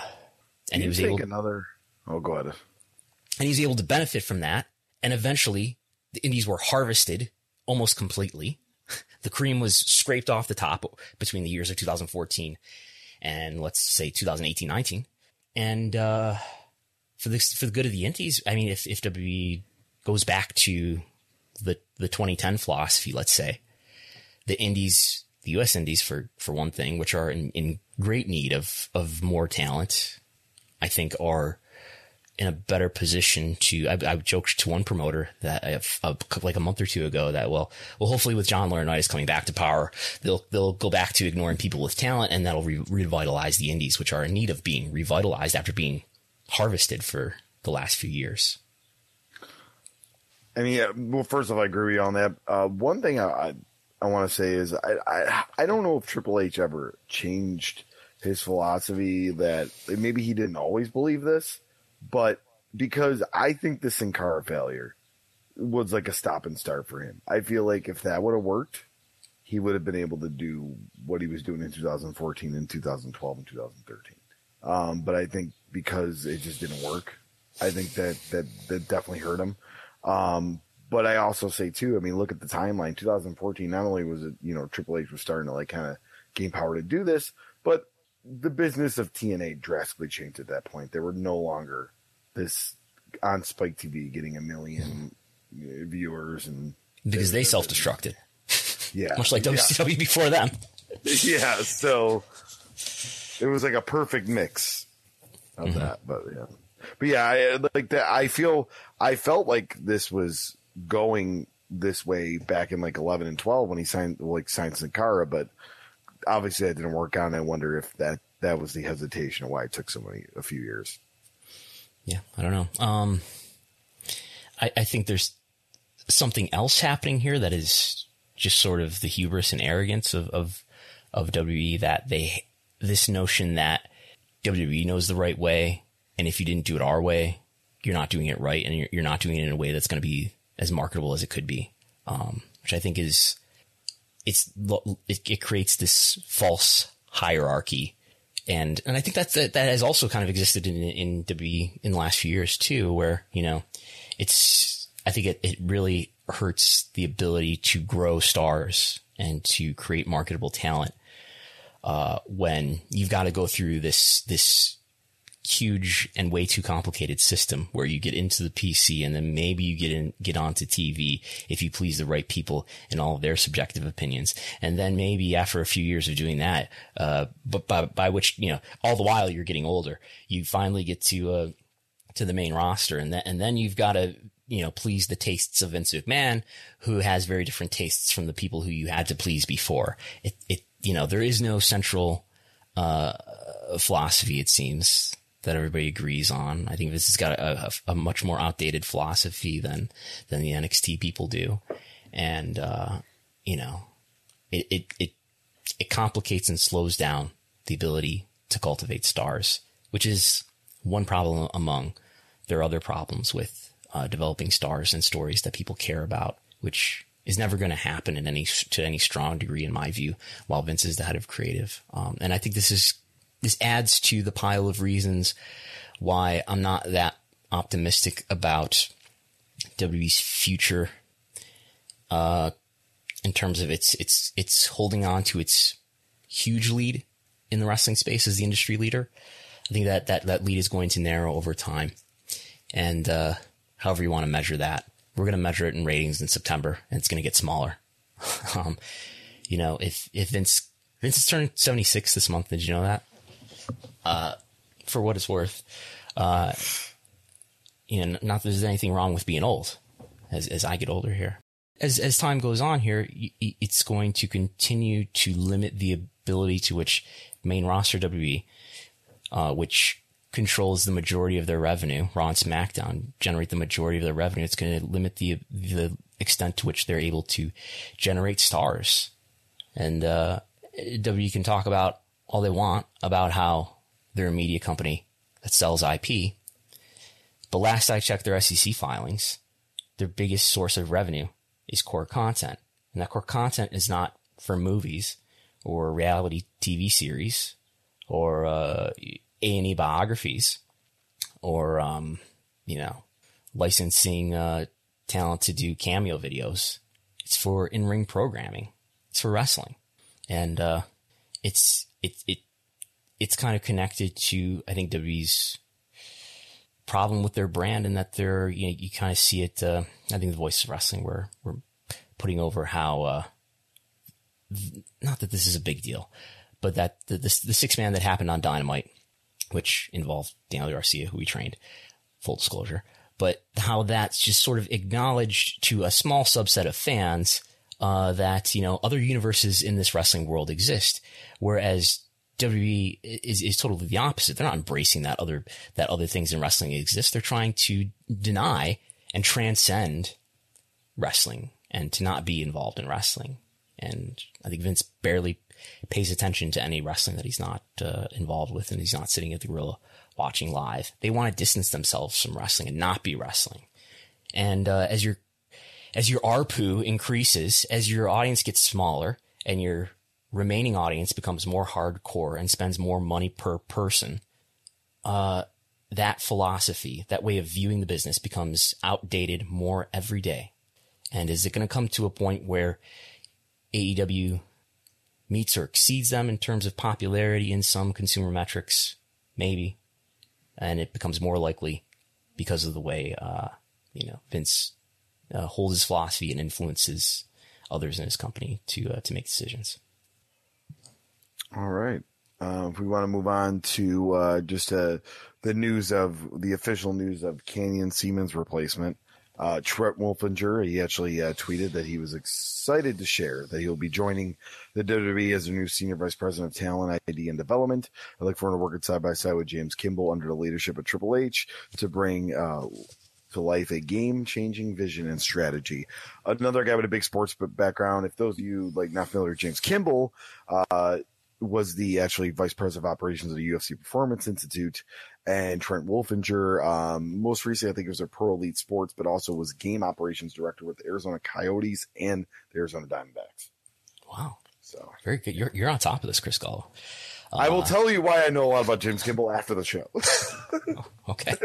Speaker 2: and
Speaker 3: you
Speaker 2: he was able
Speaker 3: another. Oh, go ahead.
Speaker 2: and he was able to benefit from that. And eventually, the Indies were harvested almost completely. [LAUGHS] The cream was scraped off the top between the years of 2014 and let's say 2018 19. And uh, for the for the good of the Indies, I mean, if if WWE goes back to the the 2010 philosophy, let's say, the Indies, the U.S. Indies, for for one thing, which are in, in great need of of more talent, I think are in a better position to. I, I joked to one promoter that uh, like a month or two ago that well, well, hopefully with John Laurinaitis coming back to power, they'll they'll go back to ignoring people with talent, and that'll re- revitalize the Indies, which are in need of being revitalized after being harvested for the last few years.
Speaker 3: I mean, well, first off, I agree with you on that. Uh, one thing I I, want to say is I, I I don't know if Triple H ever changed his philosophy that maybe he didn't always believe this, but because I think the Sin Cara failure was like a stop and start for him. I feel like if that would have worked, he would have been able to do what he was doing in 2014 and 2012 and 2013. Um, but I think because it just didn't work, I think that that that definitely hurt him. Um, but I also say too, I mean, look at the timeline. 2014, not only was it, you know, Triple H was starting to like kind of gain power to do this, but the business of TNA drastically changed at that point. They were no longer this on Spike TV getting a million uh, viewers and
Speaker 2: Because they self destructed,
Speaker 3: yeah, [LAUGHS]
Speaker 2: much like
Speaker 3: yeah.
Speaker 2: WCW before them. [LAUGHS]
Speaker 3: yeah. So it was like a perfect mix of
Speaker 2: Mm-hmm.
Speaker 3: that. But yeah, but yeah, I, like that. I feel I felt like this was going this way back in like 11 and 12 when he signed like signed Sin Cara, but obviously that didn't work out. And I wonder if that that was the hesitation of why it took so many a few years.
Speaker 2: Yeah, I don't know. Um, I, I think there's something else happening here that is just sort of the hubris and arrogance of, of, of WWE that they, this notion that WWE knows the right way. And if you didn't do it our way, you're not doing it right. And you're, you're not doing it in a way that's going to be as marketable as it could be. Um, which I think is, it's, it, it creates this false hierarchy and and I think that's that, that has also kind of existed in in WWE in the last few years too, where you know, it's I think it, it really hurts the ability to grow stars and to create marketable talent uh, when you've got to go through this this huge and way too complicated system where you get into the PC and then maybe you get in, get onto TV if you please the right people and all of their subjective opinions. And then maybe after a few years of doing that, uh, but by, by which, you know, all the while you're getting older, you finally get to, uh, to the main roster and then, and then you've got to, you know, please the tastes of Vince McMahon, who has very different tastes from the people who you had to please before. It, it, you know, there is no central, uh, philosophy, it seems, that everybody agrees on. I think this has got a, a, a, much more outdated philosophy than than the NXT people do, and uh, you know, it, it it it complicates and slows down the ability to cultivate stars, which is one problem among there are other problems with uh, developing stars and stories that people care about, which is never going to happen in any to any strong degree, in my view. While Vince is the head of creative, um, and I think this is this adds to the pile of reasons why I'm not that optimistic about WWE's future, uh, in terms of its, its, its holding on to its huge lead in the wrestling space as the industry leader. I think that, that, that lead is going to narrow over time. And, uh, however you want to measure that, we're going to measure it in ratings in September and it's going to get smaller. [LAUGHS] um, you know, if if Vince Vince has turned 76 this month, did you know that? Uh, for what it's worth, uh, you know, not that there's anything wrong with being old, as as I get older here. As as time goes on here, it's going to continue to limit the ability to which main roster WWE, uh, which controls the majority of their revenue, Raw and SmackDown generate the majority of their revenue. It's going to limit the the extent to which they're able to generate stars. And uh, W can talk about all they want about how they're a media company that sells IP. But last I checked their SEC filings, their biggest source of revenue is core content. And that core content is not for movies or reality TV series or uh, A&E biographies or, um, you know, licensing uh, talent to do cameo videos. It's for in-ring programming. It's for wrestling. And uh, it's it it it's kind of connected to I think WWE's problem with their brand and that they're you know you kind of see it uh, I think the voice of wrestling where we're putting over how uh, not that this is a big deal but that the, the, the six man that happened on Dynamite which involved Daniel Garcia who we trained full disclosure but how that's just sort of acknowledged to a small subset of fans uh, that you know other universes in this wrestling world exist, whereas WWE is, is totally the opposite. They're not embracing that other that other things in wrestling exist. They're trying to deny and transcend wrestling and to not be involved in wrestling. And I think Vince barely pays attention to any wrestling that he's not uh, involved with, and he's not sitting at the gorilla watching live. They want to distance themselves from wrestling and not be wrestling. And uh, as your as your ARPU increases, as your audience gets smaller, and your remaining audience becomes more hardcore and spends more money per person, uh, that philosophy, that way of viewing the business becomes outdated more every day. And is it going to come to a point where AEW meets or exceeds them in terms of popularity in some consumer metrics? Maybe and it becomes more likely because of the way uh, you know Vince uh, holds his philosophy and influences others in his company to uh, to make decisions.
Speaker 3: All right. Uh, if we want to move on to uh, just uh, the news of the official news of Canyon Ceman's replacement, uh, Trent Wilfinger, he actually uh, tweeted that he was excited to share that he'll be joining the WWE as a new senior vice president of talent, ID, and development. I look forward to working side by side with James Kimball under the leadership of Triple H to bring uh, to life a game-changing vision and strategy. Another guy with a big sports background. If those of you like not familiar with James Kimball, uh, was the actually vice president of operations of the UFC Performance Institute, and Trent Wolfinger. Um, most recently, I think it was a Pro Elite Sports, but also was game operations director with the Arizona Coyotes and the Arizona Diamondbacks.
Speaker 2: Wow. So very good. You're, you're on top of this, Chris Gullo.
Speaker 3: Uh, I will uh, tell you why I know a lot about James Kimball after the show. [LAUGHS]
Speaker 2: oh, okay.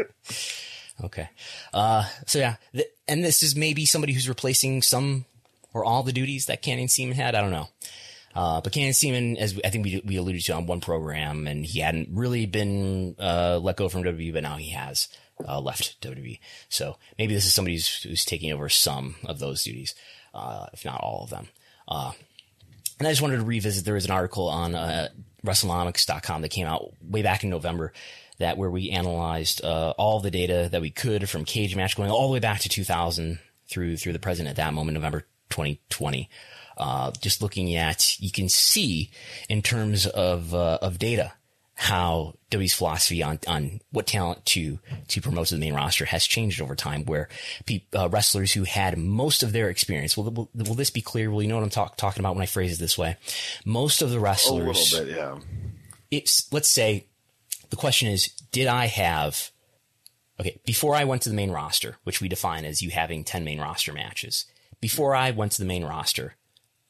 Speaker 2: Okay. Uh, so yeah, th- and this is maybe somebody who's replacing some or all the duties that Canyon Ceman had. I don't know. Uh, but Canyon Ceman, as I think we, we alluded to on one program, and he hadn't really been uh, let go from WWE, but now he has uh, left WWE. So maybe this is somebody who's, who's taking over some of those duties, uh, if not all of them. Uh, and I just wanted to revisit. There was an article on uh, WrestleNomics.com that came out way back in November that where we analyzed all the data that we could from Cage Match going all the way back to 2000 through through the present at that moment, November 2020 uh, just looking at, you can see in terms of uh, of data how W's philosophy on on what talent to to promote to the main roster has changed over time. Where pe- uh, wrestlers who had most of their experience, will, will, will this be clear? Will you know what I'm talk, talking about when I phrase it this way? Most of the wrestlers,
Speaker 3: a little bit, yeah.
Speaker 2: It's let's say the question is, did I have okay before I went to the main roster, which we define as you having ten main roster matches. Before I went to the main roster,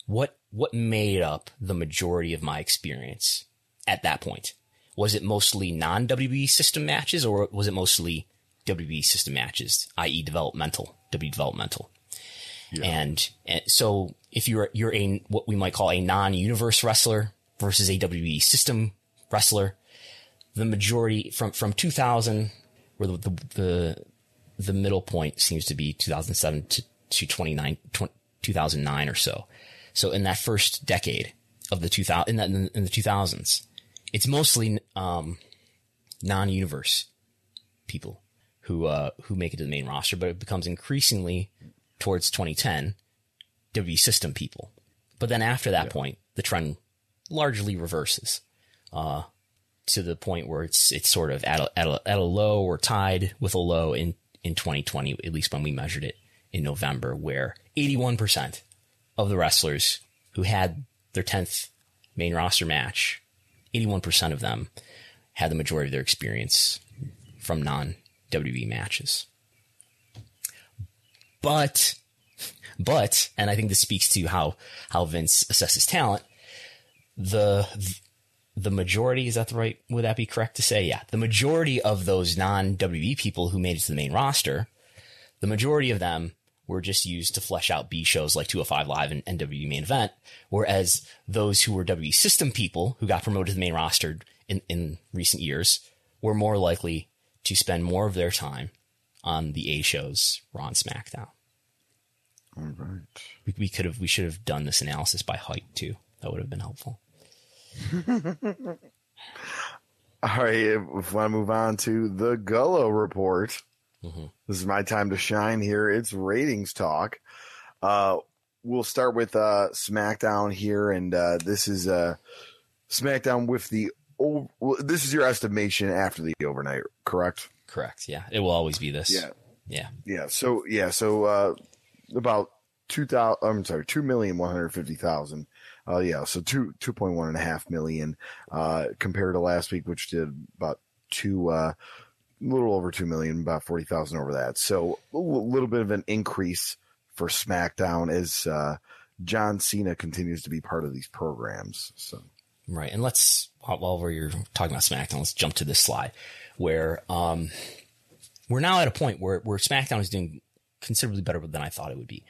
Speaker 2: what what made up the majority of my experience at that point? Was it mostly non WWE system matches, or was it mostly WWE system matches, i.e., developmental, W developmental? Yeah. And, and so, if you're you're a what we might call a non-universe wrestler versus a WWE system wrestler, the majority from from 2000, where the the the, the middle point seems to be 2007 to to 29, 2009 or so So in that first decade of the 2000, in, that, in the 2000s, it's mostly, um, non-universe people who, uh, who make it to the main roster, but it becomes increasingly towards 2010, WWE system people. But then after that yeah. point, the trend largely reverses, uh, to the point where it's, it's sort of at a, at a, at a low or tied with a low in, in 2020, at least when we measured it in November, where 81% of the wrestlers who had their 10th main roster match, 81% of them had the majority of their experience from non WWE matches. But, but, and I think this speaks to how, how Vince assesses talent, the, the majority, is that the right, would that be correct to say? Yeah. The majority of those non WWE people who made it to the main roster, the majority of them were just used to flesh out B shows like 205 Live and WWE Main Event, whereas those who were WWE system people who got promoted to the main roster in, in recent years were more likely to spend more of their time on the A shows, Raw and SmackDown.
Speaker 3: All right.
Speaker 2: We, we could have, we should have done this analysis by height too. That would have been helpful. [LAUGHS]
Speaker 3: All right. If we want to move on to the Gullo report. Mm-hmm. This is my time to shine here. It's ratings talk. Uh, we'll start with uh, SmackDown here, and uh, this is uh, SmackDown with the. Oh, Well, this is your estimation after the overnight, correct?
Speaker 2: Correct. Yeah, it will always be this.
Speaker 3: Yeah.
Speaker 2: Yeah.
Speaker 3: Yeah. So yeah. So uh, about two thousand. I'm sorry, two million one hundred fifty thousand. Uh, yeah. So two two point one and a half million uh, compared to last week, which did about two. Uh, a little over 2 million, about 40,000 over that. So a little bit of an increase for SmackDown as uh, John Cena continues to be part of these programs. So
Speaker 2: Right. And let's, while we're talking about SmackDown, let's jump to this slide where um, we're now at a point where, where SmackDown is doing considerably better than I thought it would be.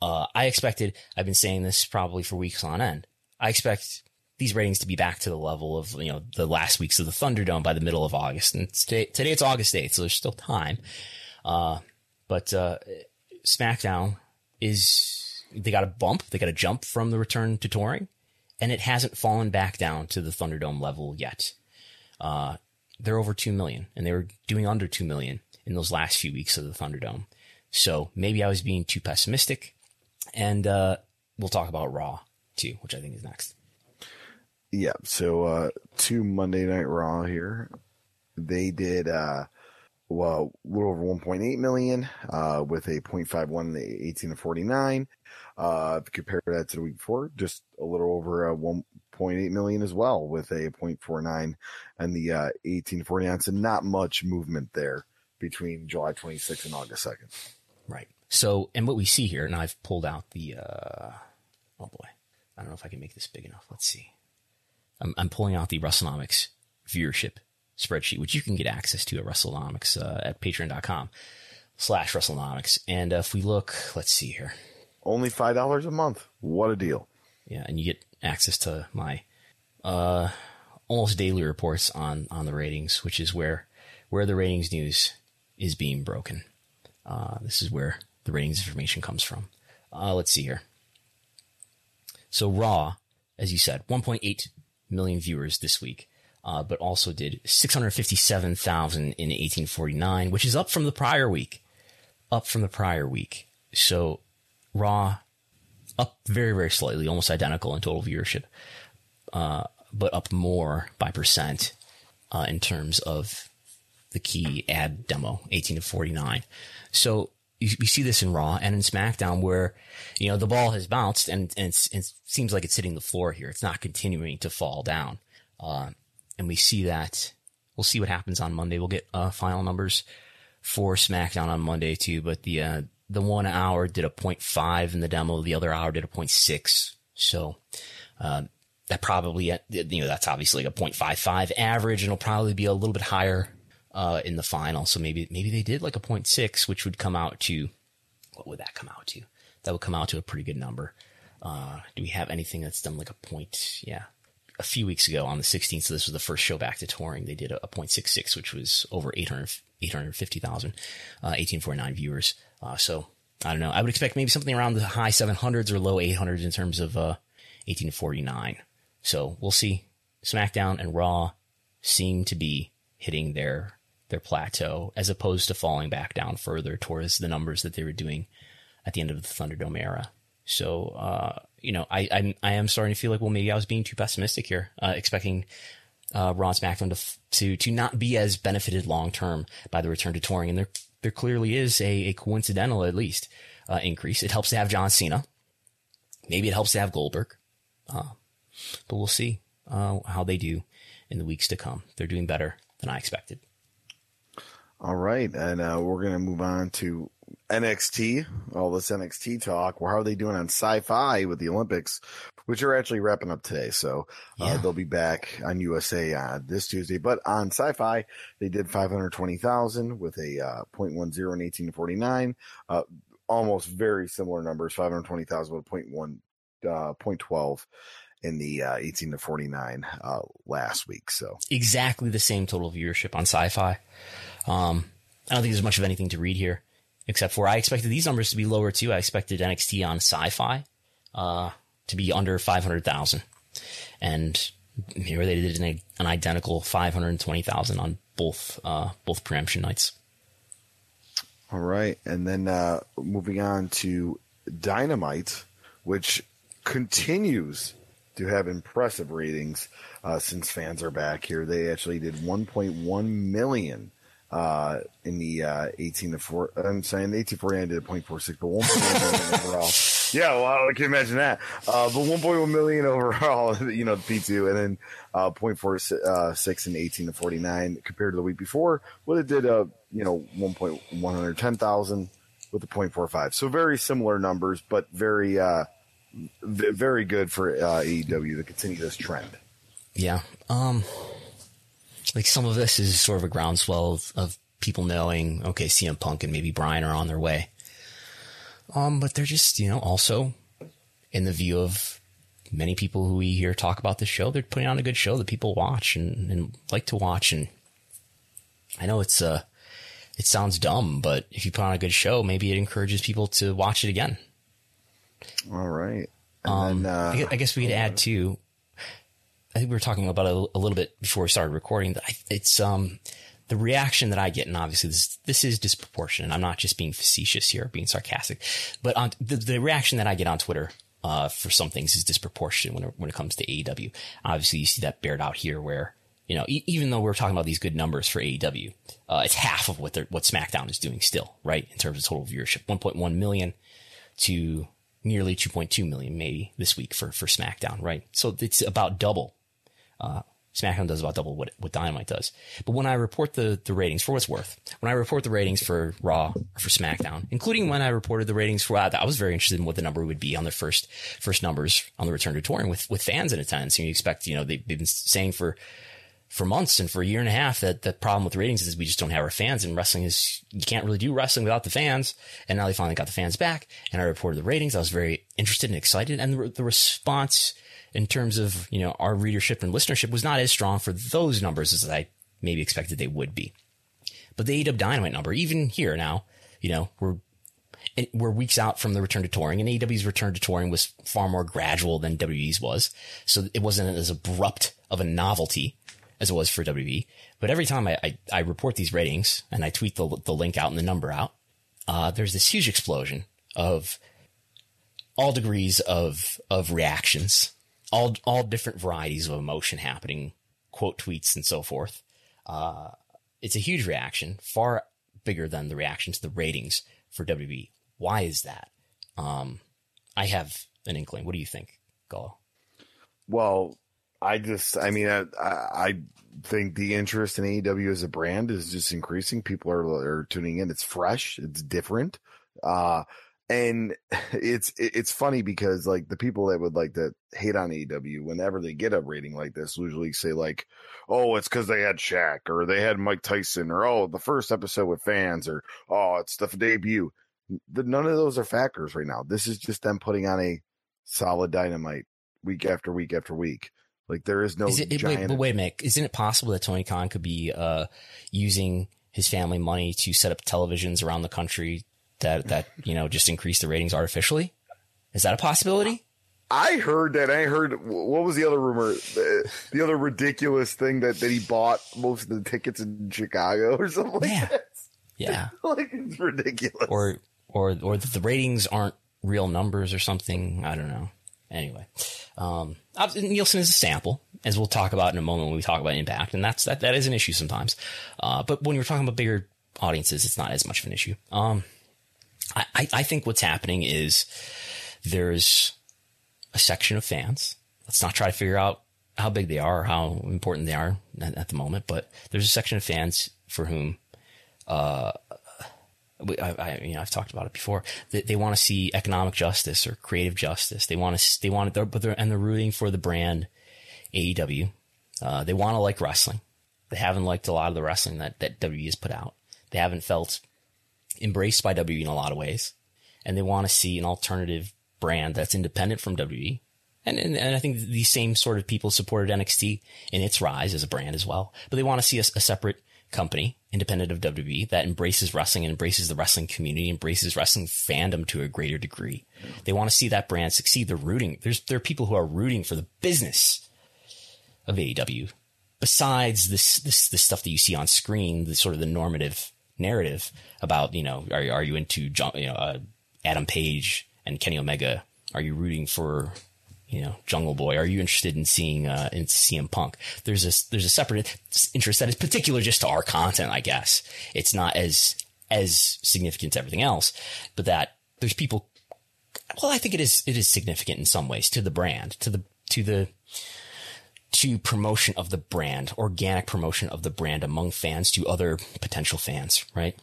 Speaker 2: Uh, I expected, I've been saying this probably for weeks on end. I expect these ratings to be back to the level of, you know, the last weeks of the Thunderdome by the middle of August. And today, today it's August 8th, so there's still time. Uh, but, uh, SmackDown is, they got a bump, they got a jump from the return to touring, and it hasn't fallen back down to the Thunderdome level yet. Uh, they're over 2 million, and they were doing under 2 million in those last few weeks of the Thunderdome. So maybe I was being too pessimistic, and, uh, we'll talk about Raw too, which I think is next.
Speaker 3: Yeah. So, uh, two Monday Night Raw here. They did, uh, well, a little over 1.8 million, uh, with a 0.51 the 18 to 49. Uh, compare that to the week before, just a little over uh, 1.8 million as well with a 0.49 and the, uh, 18 to 49. So not much movement there between July 26th and August 2nd.
Speaker 2: Right. So, and what we see here, and I've pulled out the, uh, oh boy, I don't know if I can make this big enough. Let's see. I'm, I'm pulling out the WrestleNomics viewership spreadsheet, which you can get access to at WrestleNomics uh, at patreon.com slash WrestleNomics. And uh, if we look, let's see here.
Speaker 3: Only $5 a month. What a deal.
Speaker 2: Yeah, and you get access to my uh, almost daily reports on, on the ratings, which is where, where the ratings news is being broken. Uh, this is where the ratings information comes from. Uh, let's see here. So Raw, as you said, 1.8 million viewers this week, uh, but also did 657,000 in 1849, which is up from the prior week. Up from the prior week. So Raw up very, very slightly, almost identical in total viewership, uh, but up more by percent uh, in terms of the key ad demo, 18 to 49. So you, you, see this in Raw and in SmackDown where, you know, the ball has bounced and, and it seems like it's hitting the floor here. It's not continuing to fall down. Uh, and we see that. We'll see what happens on Monday. We'll get uh, final numbers for SmackDown on Monday too. But the uh, the one hour did a 0.5 in the demo. The other hour did a 0.6. So uh, that probably you know that's obviously a 0.55 average, and it'll probably be a little bit higher uh, in the final. So maybe maybe they did like a 0.6, which would come out to what would that come out to? That would come out to a pretty good number. Uh, do we have anything that's done like a point? Yeah, a few weeks ago on the 16th. So this was the first show back to touring. They did a, a 0.66, which was over 800, 850,000, uh, 1849 viewers. Uh, so I don't know. I would expect maybe something around the high 700s or low 800s in terms of uh, 18 to 49. So we'll see. SmackDown and Raw seem to be hitting their their plateau as opposed to falling back down further towards the numbers that they were doing at the end of the Thunderdome era. So, uh, you know, I, I, I am starting to feel like, well, maybe I was being too pessimistic here, uh, expecting uh, and SmackDown to to to not be as benefited long term by the return to touring, and there there clearly is a, a coincidental at least uh, increase. It helps to have John Cena. Maybe it helps to have Goldberg, uh, but we'll see uh, how they do in the weeks to come. They're doing better than I expected.
Speaker 3: All right, and uh, we're gonna move on to NXT. All this NXT talk. Well, how are they doing on Syfy with the Olympics, which are actually wrapping up today? So uh,
Speaker 2: Yeah.
Speaker 3: they'll be back on USA uh, this Tuesday. But on Syfy, they did five hundred twenty thousand with a uh, 0.10 and eighteen to forty nine. Uh, almost very similar numbers. Five hundred twenty thousand with 0.1, uh, 0.12 in the uh, eighteen to forty nine uh, last week. So
Speaker 2: exactly the same total viewership on Syfy. Um, I don't think there's much of anything to read here, except for I expected these numbers to be lower too. I expected NXT on Syfy uh, to be under 500,000, and here they did an, an identical 520,000 on both uh, both preemption nights.
Speaker 3: All right. And then uh, moving on to Dynamite, which continues to have impressive ratings uh, since fans are back here. They actually did 1.1 million uh, in the uh, 18 to 4. I'm saying the 18 49 did 0.46, but 1.1 million overall. [LAUGHS] Yeah, well, I can imagine that. Uh, but 1.1 million overall, [LAUGHS] you know, P2, and then uh, 0.46 in 18 to 49 compared to the week before. Well, it did, uh, you know, 1.110,000 with the 0.45. So very similar numbers, but very, uh, v- very good for uh, AEW to continue this trend.
Speaker 2: Yeah. Um, like some of this is sort of a groundswell of, of people knowing, okay, CM Punk and maybe Bryan are on their way. Um, but they're just, you know, also in the view of many people who we hear talk about this show, they're putting on a good show that people watch and, and like to watch. And I know it's, uh, it sounds dumb, but if you put on a good show, maybe it encourages people to watch it again.
Speaker 3: All right. And
Speaker 2: Um,
Speaker 3: then, uh,
Speaker 2: I, gue- I guess we could add too. I think we were talking about a, a little bit before we started recording. That it's um the reaction that I get, and obviously this this is disproportionate. I'm not just being facetious here, being sarcastic, but on the, the reaction that I get on Twitter uh, for some things is disproportionate when it, when it comes to AEW. Obviously, you see that bared out here, where you know e- even though we're talking about these good numbers for AEW, uh, it's half of what what SmackDown is doing still, right? In terms of total viewership, 1.1 million to nearly 2.2 million maybe this week for, for SmackDown, right? So it's about double. Uh, SmackDown does about double what, what Dynamite does. But when I report the, the ratings, for what's worth, when I report the ratings for Raw or for SmackDown, including when I reported the ratings for, I was very interested in what the number would be on the first, first numbers on the return to touring with, with fans in attendance. And you expect, you know, they, they've been saying for, for months and for a year and a half that the problem with ratings is we just don't have our fans and wrestling is you can't really do wrestling without the fans and now they finally got the fans back and I reported the ratings I was very interested and excited and the, the response in terms of you know our readership and listenership was not as strong for those numbers as I maybe expected they would be but the AEW Dynamite number even here now you know we're we're weeks out from the return to touring, and AEW's return to touring was far more gradual than WWE's was. So it wasn't as abrupt of a novelty as it was for WWE. But every time I, I, I report these ratings and I tweet the, the link out and the number out, uh, there's this huge explosion of all degrees of, of reactions, all, all different varieties of emotion happening, quote tweets and so forth. Uh, it's a huge reaction, far bigger than the reaction to the ratings for WB. Why is that? Um, I have an inkling. What do you think, Gullo?
Speaker 3: Well, I just, I mean, I I think the interest in AEW as a brand is just increasing. People are, are tuning in. It's fresh. It's different. Uh, and [LAUGHS] it's, it's funny because like the people that would like to hate on AEW, whenever they get a rating like this, usually say like, oh, it's cause they had Shaq or they had Mike Tyson or, oh, the first episode with fans or, oh, it's the debut. The, none of those are factors right now. This is just them putting on a solid dynamite week after week after week. Like there is no
Speaker 2: Is it, it-
Speaker 3: giant.
Speaker 2: wait, but wait a minute. Isn't it possible that Tony Khan could be uh, using his family money to set up televisions around the country that that you know just increase the ratings artificially? Is that a possibility?
Speaker 3: I heard that. I heard what was the other rumor? The, the, other ridiculous thing that, that he bought most of the tickets in Chicago or something like
Speaker 2: yeah.
Speaker 3: that.
Speaker 2: Yeah, [LAUGHS]
Speaker 3: like it's ridiculous.
Speaker 2: Or or or the ratings aren't real numbers or something. I don't know. Anyway, um, Nielsen is a sample, as we'll talk about in a moment when we talk about impact, and that's that that is an issue sometimes. Uh, but when you're talking about bigger audiences, it's not as much of an issue. Um, I, I think what's happening is there's a section of fans. Let's not try to figure out how big they are or how important they are at, at the moment, but there's a section of fans for whom, uh, I, I, you know, I've talked about it before. They, they want to see economic justice or creative justice. They want to, they want it, but they're, and they're rooting for the brand AEW. Uh, they want to like wrestling. They haven't liked a lot of the wrestling that, that WWE has put out. They haven't felt embraced by WWE in a lot of ways. And they want to see an alternative brand that's independent from WWE. And, and, and, I think these same sort of people supported NXT in its rise as a brand as well. But they want to see a, a separate company, independent of WWE, that embraces wrestling and embraces the wrestling community, embraces wrestling fandom to a greater degree. They want to see that brand succeed. They're rooting. There's there are people who are rooting for the business of AEW. Besides this this this stuff that you see on screen, the sort of the normative narrative about you know are are you into John you know uh, Adam Page and Kenny Omega? Are you rooting for you know, Jungle Boy? Are you interested in seeing uh, in CM Punk? There's a there's a separate interest that is particular just to our content, I guess. It's not as as significant to everything else, but that there's people. Well, I think it is it is significant in some ways to the brand, to the to the to promotion of the brand, organic promotion of the brand among fans to other potential fans, right?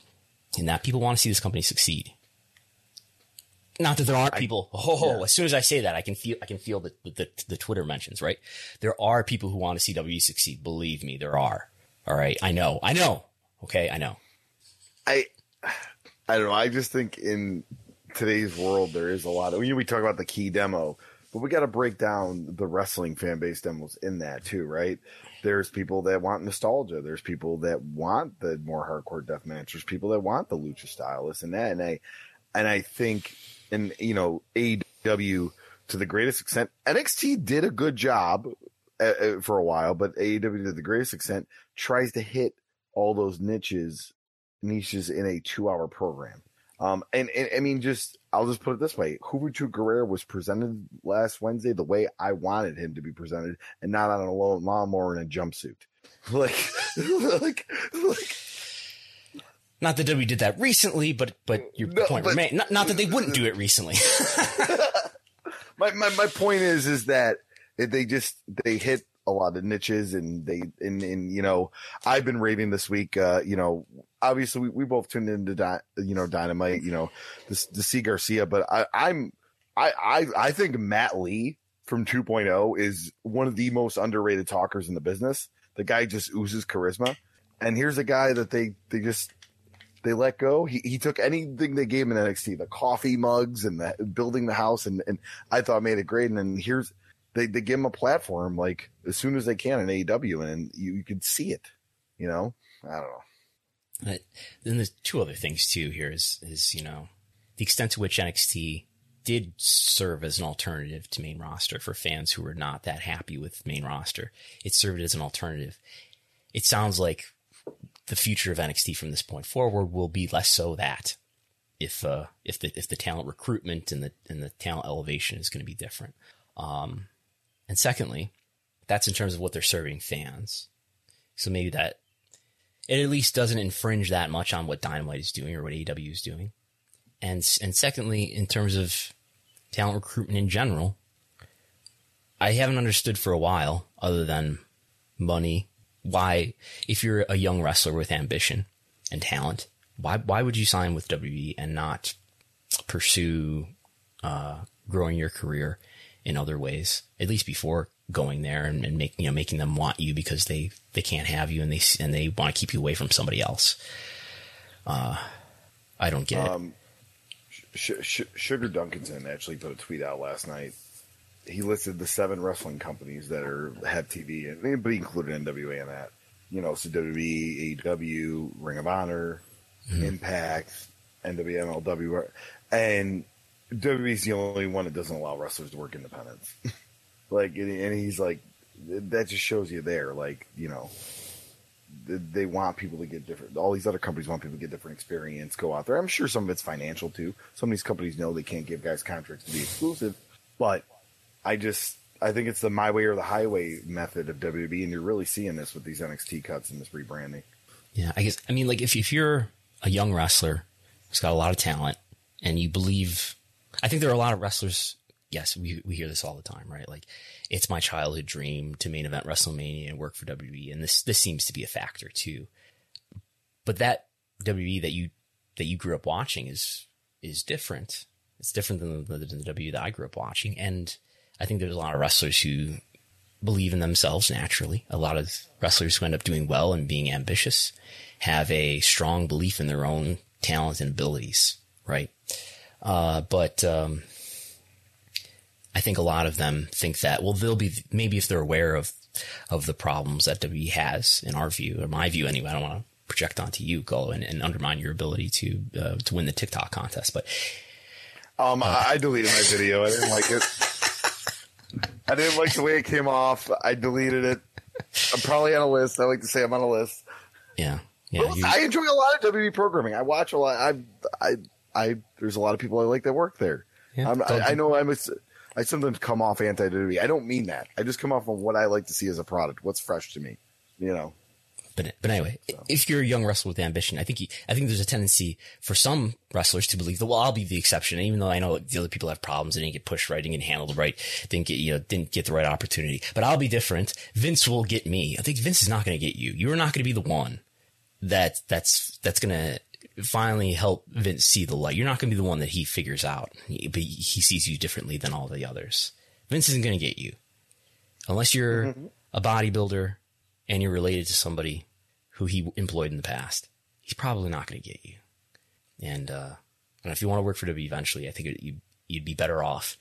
Speaker 2: And that people want to see this company succeed. Not that there aren't people. Oh, yeah. as soon as I say that, I can feel I can feel the, the the Twitter mentions. Right, there are people who want to see WWE succeed. Believe me, there are. All right, I know, I know. Okay, I know.
Speaker 3: I I don't know. I just think in today's world there is a lot of. You know, we talk about the key demo, but we got to break down the wrestling fan base demos in that too, right? There's people that want nostalgia. There's people that want the more hardcore death match. There's people that want the lucha style, this and that. And I and I think and you know AEW to the greatest extent. NXT did a good job uh, uh for a while, but AEW to the greatest extent tries to hit all those niches niches in a two hour program. Um, and, and I mean, just I'll just put it this way: Juventud Guerrero was presented last Wednesday the way I wanted him to be presented, and not on a lawnmower in a jumpsuit. [LAUGHS] Like, [LAUGHS] like, like
Speaker 2: not that we did that recently, but but your no, point remains. Not, not that they wouldn't do it recently. [LAUGHS]
Speaker 3: my, my my point is is that they just they hit a lot of niches and they and, and you know I've been raving this week. Uh, you know, obviously we, we both tuned into di- you know Dynamite. You know, the the C Garcia, but I, I'm I I I think Matt Lee from 2.0 is one of the most underrated talkers in the business. The guy just oozes charisma. And here's a guy that they they just they let go. He he took anything they gave him in NXT, the coffee mugs and the building the house, and and I thought made it great. And then here's they they give him a platform like as soon as they can in AEW, and you, you could see it. You know, I don't know.
Speaker 2: But then there's two other things too. Here is is you know the extent to which NXT did serve as an alternative to main roster for fans who were not that happy with main roster. It served as an alternative. It sounds like the future of NXT from this point forward will be less so that if uh, if the if the talent recruitment and the and the talent elevation is going to be different. Um, and secondly, that's in terms of what they're serving fans. So maybe that it at least doesn't infringe that much on what Dynamite is doing or what AEW is doing. And and secondly, in terms of talent recruitment in general, I haven't understood for a while, other than money why, if you're a young wrestler with ambition and talent, why why would you sign with WWE and not pursue uh, growing your career in other ways? At least before going there and, and make, you know making them want you because they they can't have you and they and they want to keep you away from somebody else. Uh, I don't get um,
Speaker 3: it. Sh- Sh- Sugar Dunkerton actually put a tweet out last night he listed the seven wrestling companies that are have TV, and but he included NWA in that. You know, so WWE, AEW, Ring of Honor, mm-hmm. Impact, NWMLW, and WWE's the only one that doesn't allow wrestlers to work independence. [LAUGHS] like, and, and he's like, that just shows you there, like you know, they want people to get different. All these other companies want people to get different experience, go out there. I'm sure some of it's financial too. Some of these companies know they can't give guys contracts to be exclusive, but I just I think it's the my way or the highway method of WWE, and you're really seeing this with these NXT cuts and this rebranding.
Speaker 2: Yeah, I guess I mean like if if you're a young wrestler who's got a lot of talent and you believe, I think there are a lot of wrestlers. Yes, we we hear this all the time, right? Like it's my childhood dream to main event WrestleMania and work for WWE, and this this seems to be a factor too. But that WWE that you that you grew up watching is is different. It's different than the, the, the WWE that I grew up watching, and I think there's a lot of wrestlers who believe in themselves naturally. A lot of wrestlers who end up doing well and being ambitious have a strong belief in their own talent and abilities, right? Uh, but um, I think a lot of them think that well, they'll be maybe if they're aware of of the problems that WWE has, in our view or my view anyway. I don't want to project onto you, go and, and undermine your ability to uh, to win the TikTok contest, but
Speaker 3: um, uh, I deleted my video. I didn't like it. [LAUGHS] I didn't like the way it came off. I deleted it. I'm probably on a list. I like to say I'm on a list.
Speaker 2: Yeah, yeah.
Speaker 3: I enjoy a lot of WWE programming. I watch a lot. I, I, I. There's a lot of people I like that work there. Yeah, I, I know I'm a, I sometimes come off anti WWE. I don't mean that. I just come off on what I like to see as a product, what's fresh to me, you know.
Speaker 2: But but anyway, so. if you're a young wrestler with ambition, I think you, I think there's a tendency for some wrestlers to believe that well, I'll be the exception, even though I know the other people have problems, they didn't get pushed right, didn't get handled right, didn't get you know didn't get the right opportunity. But I'll be different. Vince will get me. I think Vince is not going to get you. You're not going to be the one that that's that's going to finally help Vince see the light. You're not going to be the one that he figures out, but he sees you differently than all the others. Vince isn't going to get you unless you're mm-hmm. a bodybuilder and you're related to somebody who he employed in the past. He's probably not going to get you. And, uh, and if you want to work for W eventually, I think it, you'd, be better off,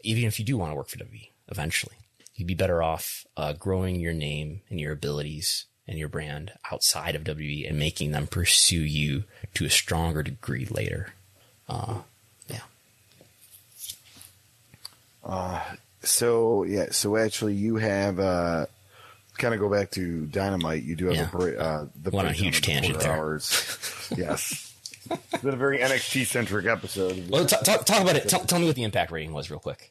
Speaker 2: even if you do want to work for W eventually, you'd be better off uh, growing your name and your abilities and your brand outside of WWE and making them pursue you to a stronger degree later. Uh, yeah.
Speaker 3: Uh, so yeah, so actually you have, uh, kind of go back to Dynamite. You do have
Speaker 2: yeah.
Speaker 3: a, uh,
Speaker 2: the one a huge tangent there.
Speaker 3: Hours. [LAUGHS] yes. It's been a very NXT centric episode.
Speaker 2: Well, t- t- talk about it. T- tell me what the impact rating was, real quick.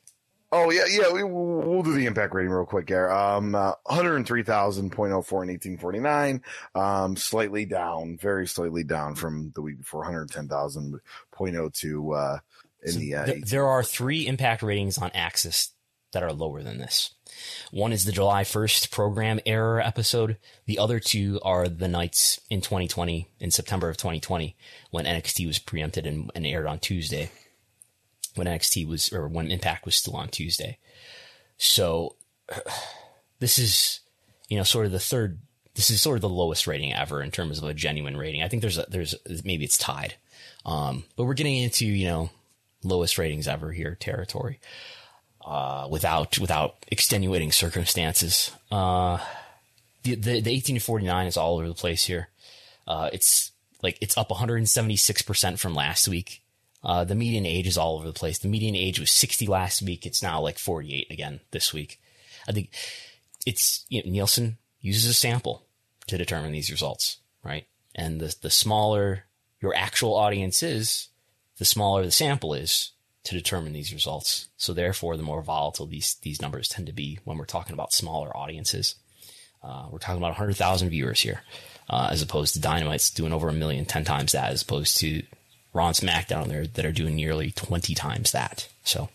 Speaker 3: Oh yeah, yeah. We, will do the impact rating real quick, Gary. Um, uh, 103,000.04 in 1849. Um, slightly down, very slightly down from the week before, 110,000.02, uh, in so the, uh,
Speaker 2: th- there are three impact ratings on AXS that are lower than this. One is the July 1st program error episode. The other two are the nights in 2020, in September of 2020, when NXT was preempted and, and aired on Tuesday when NXT was, or when Impact was still on Tuesday. So [SIGHS] this is, you know, sort of the third, this is sort of the lowest rating ever in terms of a genuine rating. I think there's a, there's, maybe it's tied. Um, but we're getting into, you know, lowest ratings ever here territory, uh, without, without extenuating circumstances. Uh, the, the, the 18 to 49 is all over the place here. Uh, it's like, it's up 176% from last week. Uh, the median age is all over the place. The median age was 60 last week. It's now like 48 again this week. I think it's, you know, Nielsen uses a sample to determine these results, right? And the, the smaller your actual audience is, the smaller the sample is to determine these results. So therefore, the more volatile these, these numbers tend to be when we're talking about smaller audiences. Uh, we're talking about 100,000 viewers here, uh, as opposed to Dynamite's doing over a million, 10 times that, as opposed to Raw and SmackDown there that are doing nearly 20 times that. So,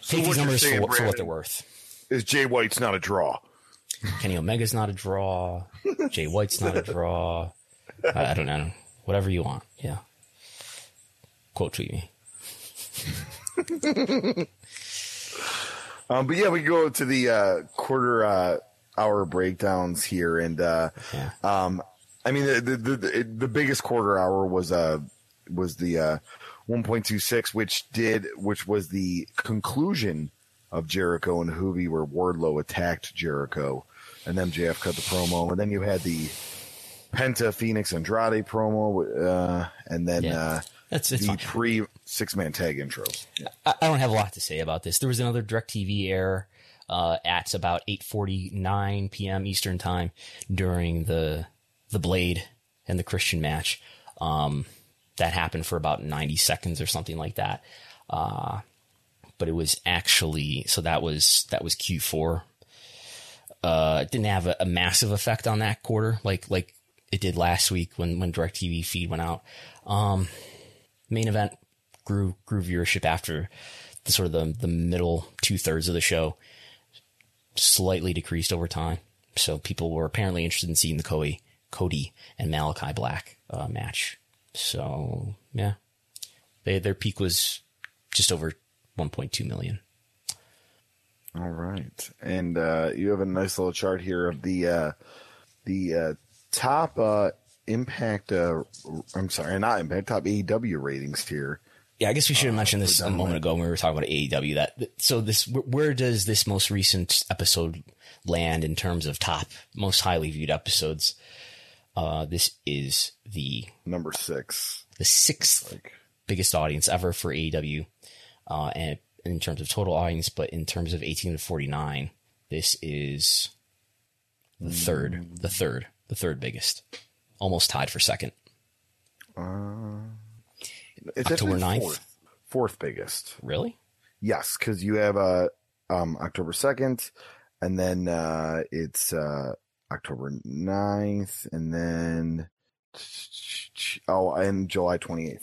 Speaker 3: so
Speaker 2: take these numbers
Speaker 3: saying,
Speaker 2: for,
Speaker 3: Brandon,
Speaker 2: for, what they're worth.
Speaker 3: Is Jay White's not a draw?
Speaker 2: Kenny Omega's not a draw. Jay White's not a draw. I, I don't know. Whatever you want. Yeah. Quote tweet me. [LAUGHS]
Speaker 3: um, but yeah, we go to the uh, quarter uh, hour breakdowns here, and uh, yeah. um, I mean the, the the, the biggest quarter hour was uh was the uh, 1.26, which did which was the conclusion of Jericho and Juvi, where Wardlow attacked Jericho, and then MJF cut the promo, and then you had the Penta Fenix Andrade promo, uh, and then
Speaker 2: Yeah.
Speaker 3: uh,
Speaker 2: That's it's
Speaker 3: the
Speaker 2: fine.
Speaker 3: pre six man tag intro. Yeah.
Speaker 2: I, I don't have a lot to say about this. There was another DirecTV error uh, at about 8:49 p.m. Eastern time during the the Blade and the Christian match. Um, that happened for about 90 seconds or something like that. Uh, but it was actually so that was that was Q4. Uh, it didn't have a, a massive effect on that quarter like like it did last week when when DirecTV feed went out. Um, main event grew grew viewership after the sort of the the middle two thirds of the show slightly decreased over time. So people were apparently interested in seeing the Cody Cody and Malakai Black uh, match. So yeah, they their peak was just over 1.2 million.
Speaker 3: All right, and uh, you have a nice little chart here of the uh, the uh, top uh, Impact. Uh, I'm sorry, not Impact. Top AEW ratings here.
Speaker 2: Yeah, I guess we should have mentioned this a moment ago when we were talking about AEW. That so this where does this most recent episode land in terms of top most highly viewed episodes? Uh, this is the
Speaker 3: Number six.
Speaker 2: the sixth
Speaker 3: Like,
Speaker 2: biggest audience ever for AEW, uh, and in terms of total audience, but in terms of 18 to 49, this is the third, the third, the third biggest, almost tied for second.
Speaker 3: it's
Speaker 2: October
Speaker 3: actually
Speaker 2: 9th?
Speaker 3: Fourth, fourth biggest.
Speaker 2: Really?
Speaker 3: Yes, because you have uh, um, October 2nd, and then uh, it's uh, October 9th, and then. [TSK] Oh, and July 28th.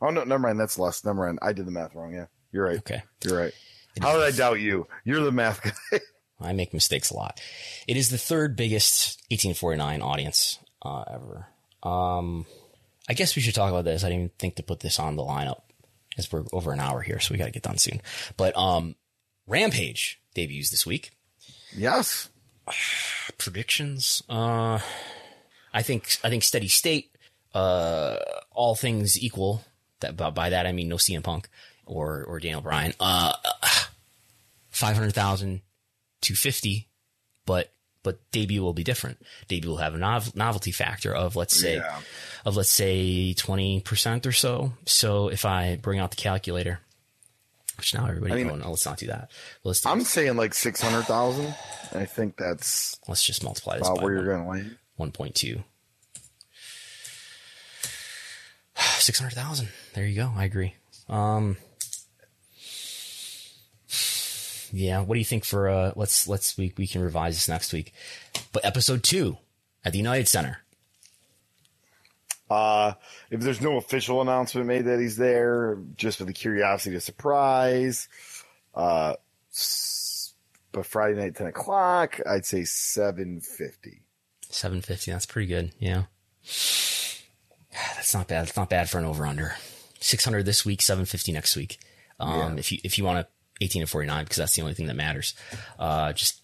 Speaker 3: Oh, no, never mind. That's less. Never mind. I did the math wrong. Yeah, you're right.
Speaker 2: Okay.
Speaker 3: You're right. How did I doubt you? You're the math guy. [LAUGHS]
Speaker 2: I make mistakes a lot. It is the third biggest 1849 audience uh, ever. Um, I guess we should talk about this. I didn't even think to put this on the lineup as we're over an hour here, so we got to get done soon. But um, Rampage debuts this week.
Speaker 3: yes. [SIGHS]
Speaker 2: predictions. Uh, I think I think steady state. Uh, all things equal. That by, that I mean no CM Punk or or Daniel Bryan. Uh, five hundred thousand to fifty, but but debut will be different. Debut will have a nov- novelty factor of let's say
Speaker 3: Yeah.
Speaker 2: of let's say twenty percent or so. So if I bring out the calculator. Which now everybody
Speaker 3: I mean-
Speaker 2: going, oh, let's not do that. Let's do,
Speaker 3: I'm saying like 600,000. I think that's
Speaker 2: let's just multiply this by
Speaker 3: where
Speaker 2: one.
Speaker 3: you're going to land.
Speaker 2: 1.2. [SIGHS] 600,000. There you go. I agree. Um, yeah. What do you think for, uh, let's, let's, we, we can revise this next week, but episode two at the United Center.
Speaker 3: Uh, if there's no official announcement made that he's there, just for the curiosity to surprise, uh, but Friday night, 10 o'clock, I'd say 750.
Speaker 2: 750. That's pretty good. Yeah. [SIGHS] That's not bad. It's not bad for an over under. 600 this week, 750 next week. Um, if you, if you want to 18 to 49, because that's the only thing that matters. Uh, just,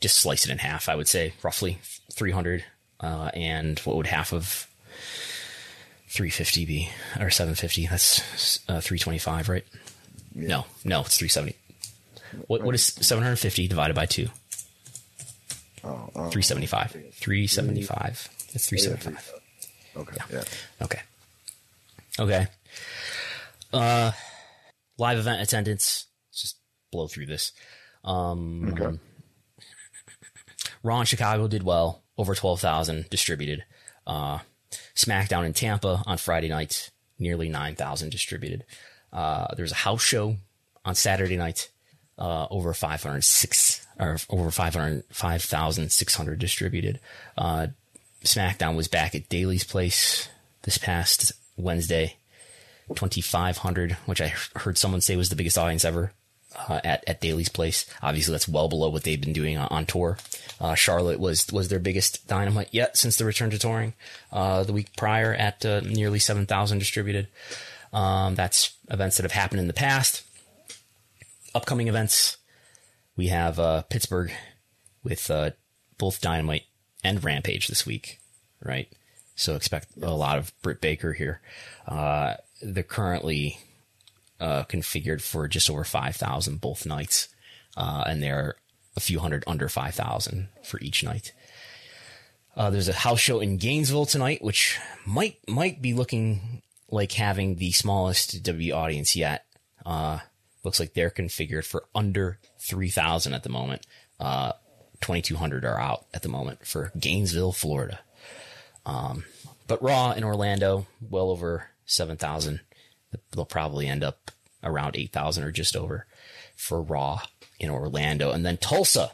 Speaker 2: just slice it in half, I would say roughly 300. Uh, and what would half of 350 be or 750? That's, uh, 325, right? No, no, it's 370. What, what is 750 divided by two?
Speaker 3: Oh, oh,
Speaker 2: 375. 375. It's 375.
Speaker 3: okay. Yeah.
Speaker 2: Okay. Okay. Uh, live event attendance. Let's just blow through this. Um,
Speaker 3: Okay.
Speaker 2: In Chicago did well, over 12,000 distributed. Uh, SmackDown in Tampa on Friday night, nearly 9,000 distributed. Uh, there's a house show on Saturday night, uh, over 506 or over 500, 5,600 distributed. Uh, SmackDown was back at Daily's place this past Wednesday, 2,500, which I heard someone say was the biggest audience ever uh, at at Daily's place. Obviously, that's well below what they've been doing on, on tour. Uh, Charlotte was was their biggest dynamite yet since the return to touring. Uh, the week prior at uh, nearly seven thousand distributed. Um, that's events that have happened in the past. Upcoming events, we have uh, Pittsburgh with both Dynamite and Rampage this week, right? So expect a lot of Britt Baker here. Uh, they're currently uh, configured for just over 5,000 both nights. Uh, and they're a few hundred under 5,000 for each night. Uh, there's a house show in Gainesville tonight, which might might be looking like having the smallest W audience yet. Uh, looks like they're configured for under 3,000 at the moment. Uh, 2,200 are out at the moment for Gainesville, Florida. Um, but Raw in Orlando, well over 7,000. They'll probably end up around 8,000 or just over for Raw in Orlando. And then Tulsa.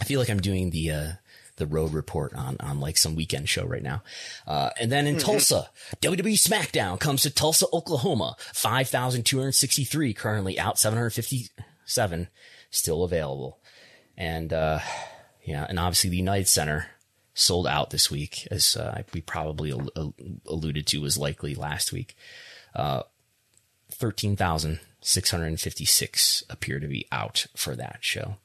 Speaker 2: I feel like I'm doing the, uh, the road report on, on like some weekend show right now. Uh, and then in Tulsa, WWE SmackDown comes to Tulsa, Oklahoma, 5,263 currently out, 757 still available. And, uh, yeah, and obviously the United Center sold out this week, as uh, we probably al- al- alluded to was likely last week. Uh, 13,656 appear to be out for that show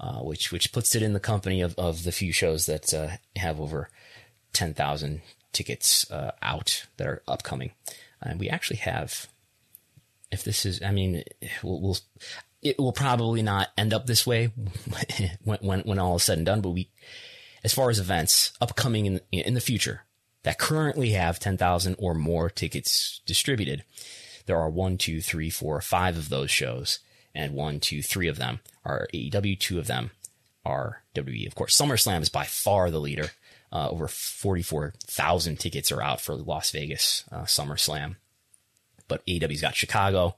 Speaker 2: uh, which which puts it in the company of, of the few shows that uh, have over ten thousand tickets uh, out that are upcoming. And we actually have, if this is, I mean, we'll, we'll it will probably not end up this way [LAUGHS] when, when when all is said and done. But we, as far as events upcoming in in the future that currently have ten thousand or more tickets distributed, there are one, two, three, four, five of those shows and one, two, three of them are AEW. Two of them are WWE. Of course, SummerSlam is by far the leader. Uh, over 44,000 tickets are out for Las Vegas uh, SummerSlam. But AEW's got Chicago,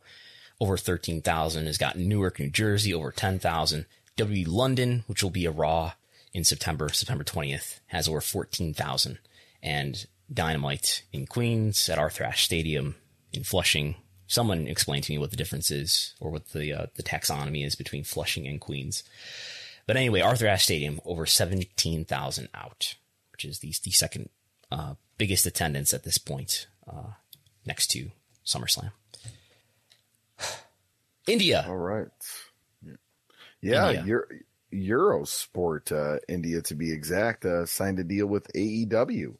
Speaker 2: over 13,000 has got Newark, New Jersey, over 10,000. WWE London, which will be a Raw in September, September 20th, has over 14,000. And Dynamite in Queens at Arthur Ashe Stadium in Flushing someone explained to me what the difference is or what the uh, the taxonomy is between Flushing and Queens. But anyway, Arthur Ashe Stadium over seventeen thousand out, which is the the second uh, biggest attendance at this point, uh, next to SummerSlam. [SIGHS] India.
Speaker 3: All right. Yeah,
Speaker 2: India.
Speaker 3: Euro, Eurosport uh, India, to be exact, uh, signed a deal with AEW.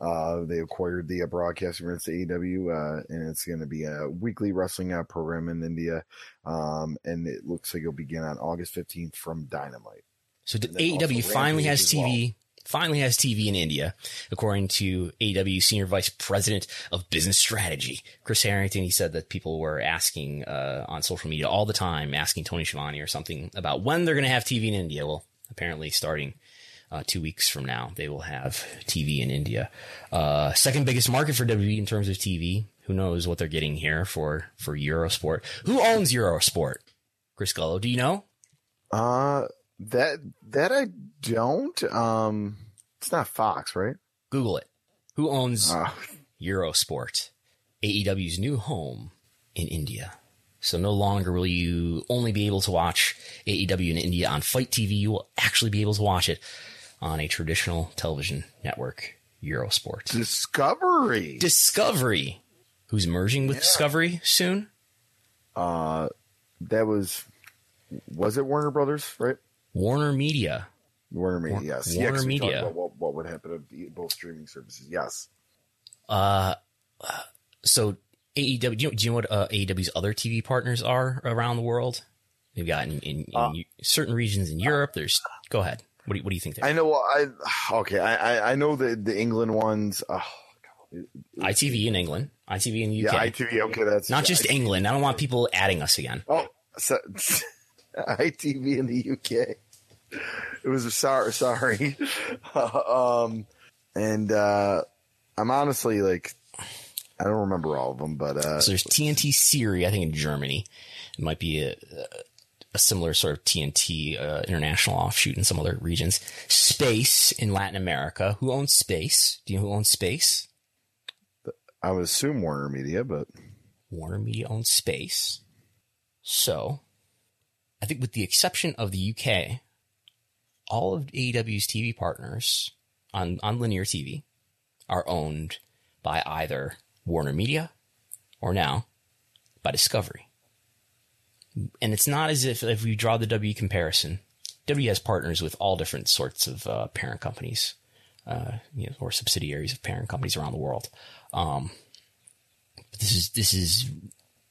Speaker 3: Uh, they acquired the uh, broadcasting rights to AEW, uh, and it's going to be a weekly wrestling uh, program in India. Um, and it looks like it'll begin on August 15th from Dynamite.
Speaker 2: So d-
Speaker 3: And then also
Speaker 2: AEW finally has
Speaker 3: as
Speaker 2: TV. Finally has TV in India, according to AEW Senior Vice President of Business Strategy, Chris Harrington. He said that people were asking uh, on social media all the time, asking Tony Schiavone or something about when they're going to have TV in India. Well, apparently starting uh, two weeks from now, they will have TV in India. Uh, second biggest market for WWE in terms of TV. Who knows what they're getting here for for Eurosport? Who owns Eurosport? Chris Gullo, do you know?
Speaker 3: Uh, that that I don't. Um, it's not Fox, right?
Speaker 2: Google it. Who owns
Speaker 3: Uh,
Speaker 2: Eurosport, AEW's new home in India? So no longer will you only be able to watch AEW in India on Fight TV. You will actually be able to watch it on a traditional television network, Eurosport.
Speaker 3: Discovery.
Speaker 2: Discovery, who's merging with Discovery soon.
Speaker 3: uh, that was was it Warner Brothers, right?
Speaker 2: Warner Media.
Speaker 3: Warner Media,
Speaker 2: War-
Speaker 3: yes.
Speaker 2: Warner
Speaker 3: yeah, 'cause we talked
Speaker 2: Media.
Speaker 3: what, what would happen to both streaming services? Yes.
Speaker 2: Uh, so AEW. Do you know, do you know what uh, AEW's other TV partners are around the world? They've got in, in, in
Speaker 3: Uh,
Speaker 2: certain regions in Europe. There's. Go ahead. What do you, what do you think? There?
Speaker 3: I know. I [SIGHS] okay. I I, know the the England ones. Oh, God.
Speaker 2: ITV in England, ITV in the
Speaker 3: Yeah,
Speaker 2: UK.
Speaker 3: ITV. Okay, that's
Speaker 2: Not
Speaker 3: yeah,
Speaker 2: just
Speaker 3: ITV.
Speaker 2: England. I don't want people adding us again.
Speaker 3: Oh, so, [LAUGHS] ITV in the UK. It was a sorry, sorry. [LAUGHS] um, and uh, I'm honestly like, I don't remember all of them, but uh,
Speaker 2: So there's TNT Serie, I think in Germany. It might be a, a similar sort of TNT uh, international offshoot in some other regions. Space in Latin America. Who owns Space? Do you know who owns Space?
Speaker 3: I would assume Warner Media, but
Speaker 2: Warner Media owns Space. So, I think with the exception of the UK, all of AEW's TV partners on, on linear TV are owned by either Warner Media or now by Discovery. And it's not as if, if we draw the W comparison, W has partners with all different sorts of uh, parent companies, uh, you know, or subsidiaries of parent companies around the world. Um, but this is this is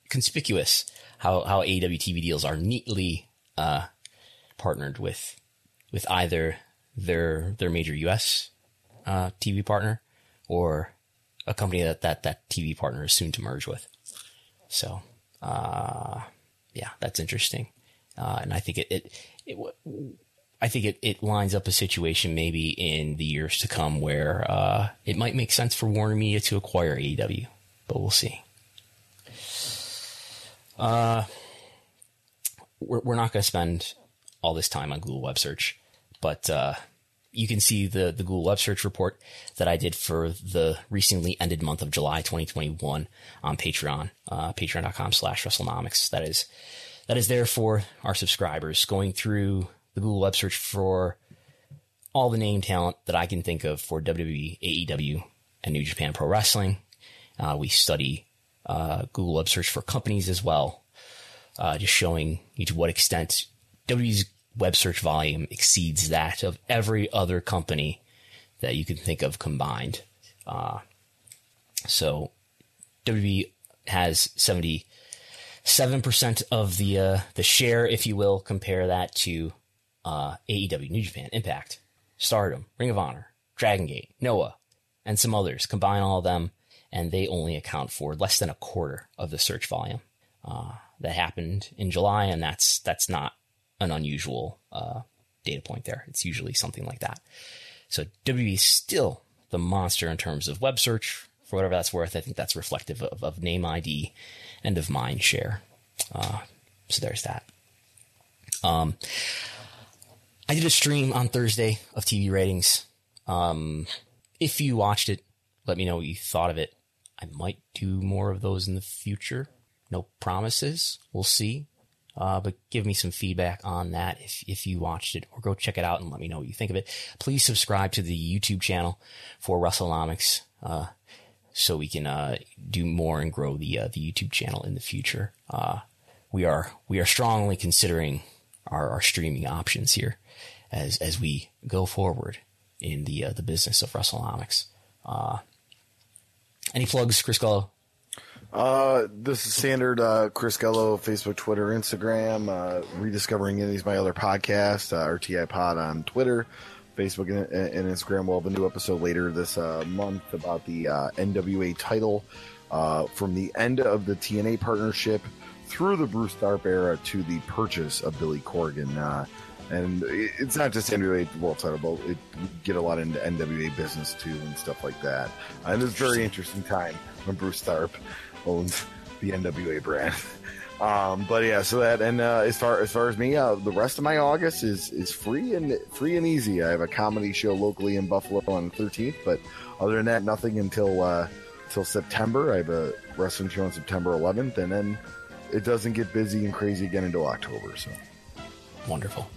Speaker 2: conspicuous how how AEW TV deals are neatly uh, partnered with with either their their major U.S. Uh, TV partner, or a company that that that TV partner is soon to merge with. So, uh, yeah, that's interesting, uh, and I think it, it, it I think it, it lines up a situation maybe in the years to come where uh, it might make sense for Warner Media to acquire AEW, but we'll see. Uh, we're, we're not going to spend all this time on Google Web Search, but uh, you can see the, the Google Web Search report that I did for the recently ended month of July 2021 on Patreon, uh, patreon.com slash WrestleNomics. That is, that is there for our subscribers going through the Google Web Search for all the name talent that I can think of for WWE, AEW, and New Japan Pro Wrestling. Uh, we study uh, Google Web Search for companies as well, uh, just showing you to what extent WWE's web search volume exceeds that of every other company that you can think of combined. Uh, so WWE has 77% of the, uh, the share, if you will, compare that to, uh, AEW, New Japan, Impact, Stardom, Ring of Honor, Dragon Gate, Noah, and some others. Combine all of them, and they only account for less than a quarter of the search volume. Uh, that happened in July, and that's that's not an unusual uh, data point there. It's usually something like that. So WB is still the monster in terms of web search. For whatever that's worth, I think that's reflective of, of name ID and of mind share. Uh, so there's that. Um, I did a stream on Thursday of TV ratings. Um, if you watched it, let me know what you thought of it. I might do more of those in the future. No promises. We'll see. Uh, but give me some feedback on that if, if you watched it or go check it out and let me know what you think of it. Please subscribe to the YouTube channel for WrestleNomics, uh, so we can, uh, do more and grow the, uh, the YouTube channel in the future. Uh, we are, we are strongly considering our, our streaming options here as, as we go forward in the, uh, the business of WrestleNomics. any plugs, Chris?
Speaker 3: Uh, this is standard uh, Chris Gullo, Facebook, Twitter, Instagram. Uh, rediscovering any of my other podcasts, uh, RTI Pod on Twitter, Facebook, and, and, Instagram. We'll have a new episode later this uh, month about the uh, NWA title uh, from the end of the TNA partnership through the Bruce Tharpe era to the purchase of Billy Corgan. Uh, and it's not just NWA world title, but it get a lot into NWA business too and stuff like that. And it's a very interesting time when Bruce Tharpe owns the NWA brand. Um, but yeah, so that and uh, as far as far as me, uh, the rest of my August is is free and free and easy. I have a comedy show locally in Buffalo on the 13th, but other than that, nothing until uh, until September. I have a wrestling show on September 11th, and then it doesn't get busy and crazy again until October. So
Speaker 2: wonderful.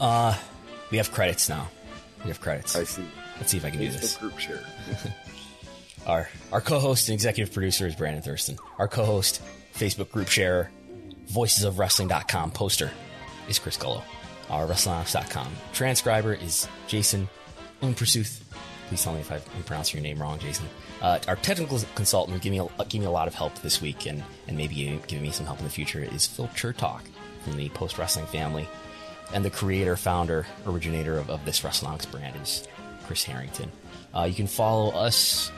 Speaker 2: Uh, we have credits now. We have credits.
Speaker 3: I see.
Speaker 2: Let's see if I can do this.
Speaker 3: Group share. [LAUGHS]
Speaker 2: Our our co-host and executive producer is Brandon Thurston. Our co-host, Facebook group share, voicesofwrestling.com poster is Chris Gullo. Our WrestlingOps.com transcriber is Jason Unpersuth. Please tell me if I'm pronouncing your name wrong, Jason. Uh, our technical consultant who giving me, a, giving me a lot of help this week and, and maybe giving me some help in the future is Phil Chertok from the Post Wrestling family. And the creator, founder, originator of, of this WrestleNomics brand is Chris Harrington. Uh, you can follow us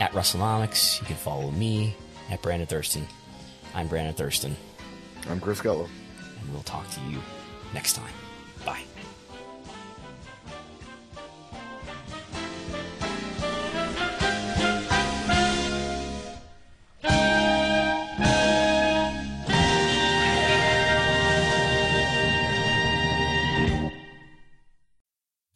Speaker 2: at WrestleNomics. You can follow me at Brandon Thurston. I'm Brandon Thurston.
Speaker 3: I'm Chris Gullo.
Speaker 2: And we'll talk to you next time. Bye.